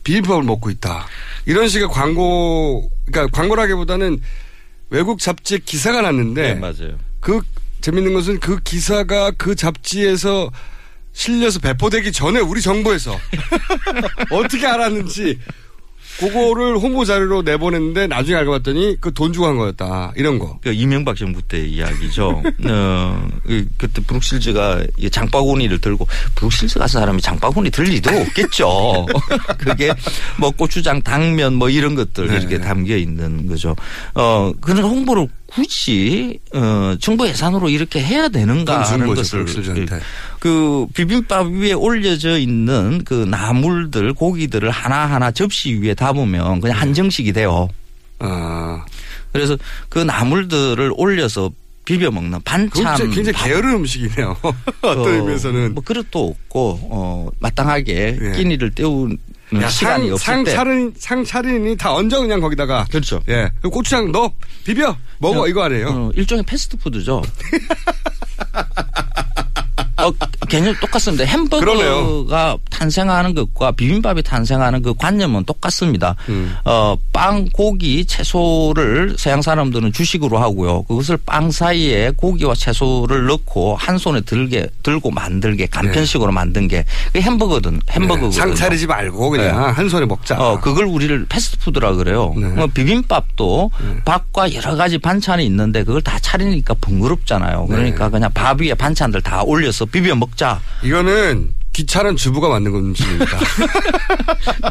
비빔밥을 먹고 있다 이런 식의 광고 그러니까 광고라기보다는 외국 잡지에 기사가 났는데 네, 맞아요. 그 재밌는 것은 그 기사가 그 잡지에서 실려서 배포되기 전에 우리 정부에서 어떻게 알았는지 그거를 홍보 자료로 내보냈는데 나중에 알고 봤더니 그 돈 주고 한 거였다. 이런 거. 그 이명박 정부 때 이야기죠. 어, 그때 브룩실즈가 장바구니를 들고 브룩실즈 가서 사람이 장바구니 들 리도 없겠죠. 그게 뭐 고추장, 당면 뭐 이런 것들 네. 이렇게 담겨 있는 거죠. 어, 그런 홍보를 굳이 어 정부 예산으로 이렇게 해야 되는가 하는 것을 그 비빔밥 위에 올려져 있는 그 나물들 고기들을 하나하나 접시 위에 담으면 그냥 한정식이 돼요. 아. 그래서 그 나물들을 올려서 비벼 먹는 반찬. 굉장히 게으른 음식이네요. 어떤 어, 의미에서는. 뭐 그릇도 없고 어 마땅하게 예. 끼니를 때우는 야, 시간이 상, 없을 상 때. 차린 상 차린이 다 얹어 그냥 거기다가. 그렇죠. 예. 고추장 넣어 비벼 먹어 어, 이거 아니에요. 어, 일종의 패스트푸드죠. 어, 개념 똑같습니다. 햄버거가 그러네요. 탄생하는 것과 비빔밥이 탄생하는 그 관념은 똑같습니다. 음. 어, 빵, 고기, 채소를 서양 사람들은 주식으로 하고요. 그것을 빵 사이에 고기와 채소를 넣고 한 손에 들게 들고 만들게 간편식으로 네. 만든 게그 햄버거든 햄버거거든요. 네. 상 차리지 말고 그냥 네. 한 손에 먹자. 어, 그걸 우리를 패스트푸드라 그래요. 네. 뭐 비빔밥도 네. 밥과 여러 가지 반찬이 있는데 그걸 다 차리니까 번거롭잖아요. 그러니까 네. 그냥 밥 위에 반찬들 다 올려서 비벼 먹자. 이거는 귀찮은 주부가 만든 음식입니다.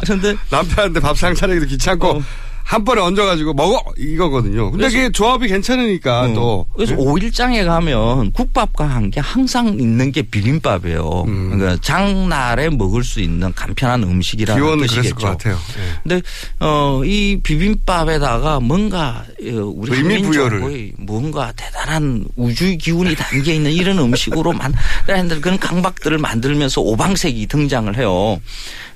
그런데 남편한테 밥 상 차리기도 귀찮고 어. 한 번에 얹어가지고 먹어 이거거든요. 근데 그게 조합이 괜찮으니까 어. 또 그래서 네? 5일장에 가면 국밥과 함께 항상 있는 게 비빔밥이에요. 음. 그러니까 장날에 먹을 수 있는 간편한 음식이라는 뜻이겠죠. 것 같아요. 네. 근데 어, 이 비빔밥에다가 뭔가 어, 우리 한민족의 뭔가 대단한 우주의 기운이 담겨 있는 이런 음식으로 만드는 그런 강박들을 만들면서 오방색이 등장을 해요.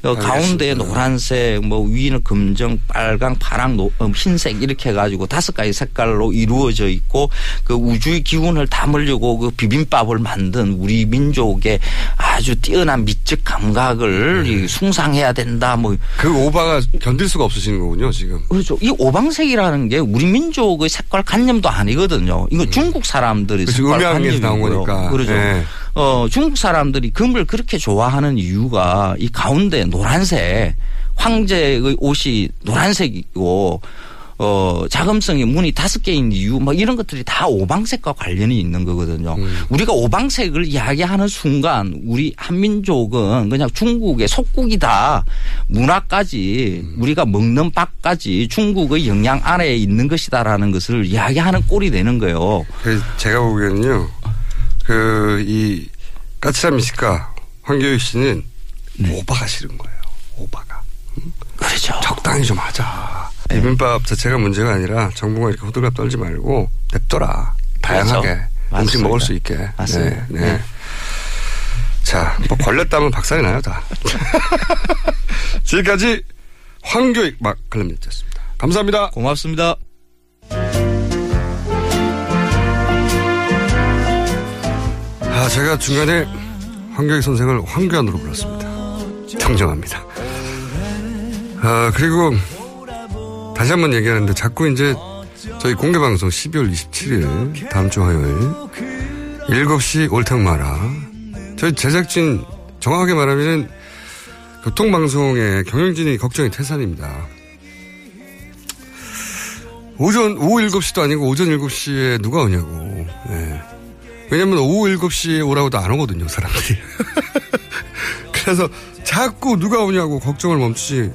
어, 가운데 노란색, 뭐 위는 검정, 빨강, 파랑, 노, 어, 흰색 이렇게 해가지고 다섯 가지 색깔로 이루어져 있고 그 우주의 기운을 담으려고 그 비빔밥을 만든 우리 민족의 아주 뛰어난 미적 감각을 네. 숭상해야 된다. 뭐 그 오바가 견딜 수가 없으시는 거군요 지금. 그렇죠. 이 오방색이라는 게 우리 민족의 색깔 관념도 아니거든요. 이거 음. 중국 사람들이 그렇죠. 색깔 관념이 나온 거니까. 그렇죠. 네. 어, 중국 사람들이 금을 그렇게 좋아하는 이유가 이 가운데 노란색 황제의 옷이 노란색이고 어, 자금성이 문이 다섯 개인 이유, 뭐 이런 것들이 다 오방색과 관련이 있는 거거든요. 음. 우리가 오방색을 이야기하는 순간 우리 한민족은 그냥 중국의 속국이다. 문화까지 음. 우리가 먹는 밥까지 중국의 영향 안에 있는 것이다라는 것을 이야기하는 꼴이 되는 거예요. 제가 보기에는요, 그, 이, 까치라 미식가 황교익 씨는 네. 오바가 싫은 거예요. 오바가. 그렇죠. 적당히 좀 하자. 비빔밥 자체가 문제가 아니라 정부가 이렇게 호들갑 떨지 말고 냅둬라. 다양하게 그렇죠. 음식 먹을 수 있게. 맞습니다. 네, 네. 자, 뭐 걸렸다면 박살이 나요 다. 지금까지 황교익 막클럽니였습니다 감사합니다. 고맙습니다. 아, 제가 중간에 황교익 선생을 황교안으로 불렀습니다. 정정합니다. 아, 그리고 다시 한번 얘기하는데 자꾸 이제 저희 공개방송 12월 27일 다음 주 화요일 7시 올탕 마라 저희 제작진 정확하게 말하면 교통방송의 경영진이 걱정이 태산입니다. 오전 오후 7시도 아니고 오전 7시에 누가 오냐고. 네. 왜냐면 오후 7시에 오라고도 안 오거든요, 사람들이. 그래서 자꾸 누가 오냐고 걱정을 멈추지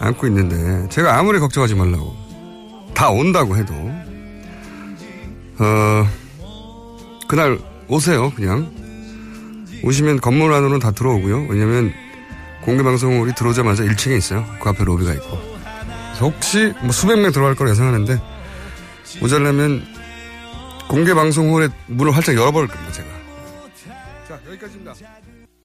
않고 있는데 제가 아무리 걱정하지 말라고 다 온다고 해도 어 그날 오세요 그냥. 오시면 건물 안으로는 다 들어오고요. 왜냐면 공개방송 우리 들어오자마자 1층에 있어요. 그 앞에 로비가 있고. 혹시 뭐 수백 명 들어갈 거라 예상하는데 모자라면 공개 방송홀에 문을 활짝 열어버릴 겁니다 제가. 자 여기까지입니다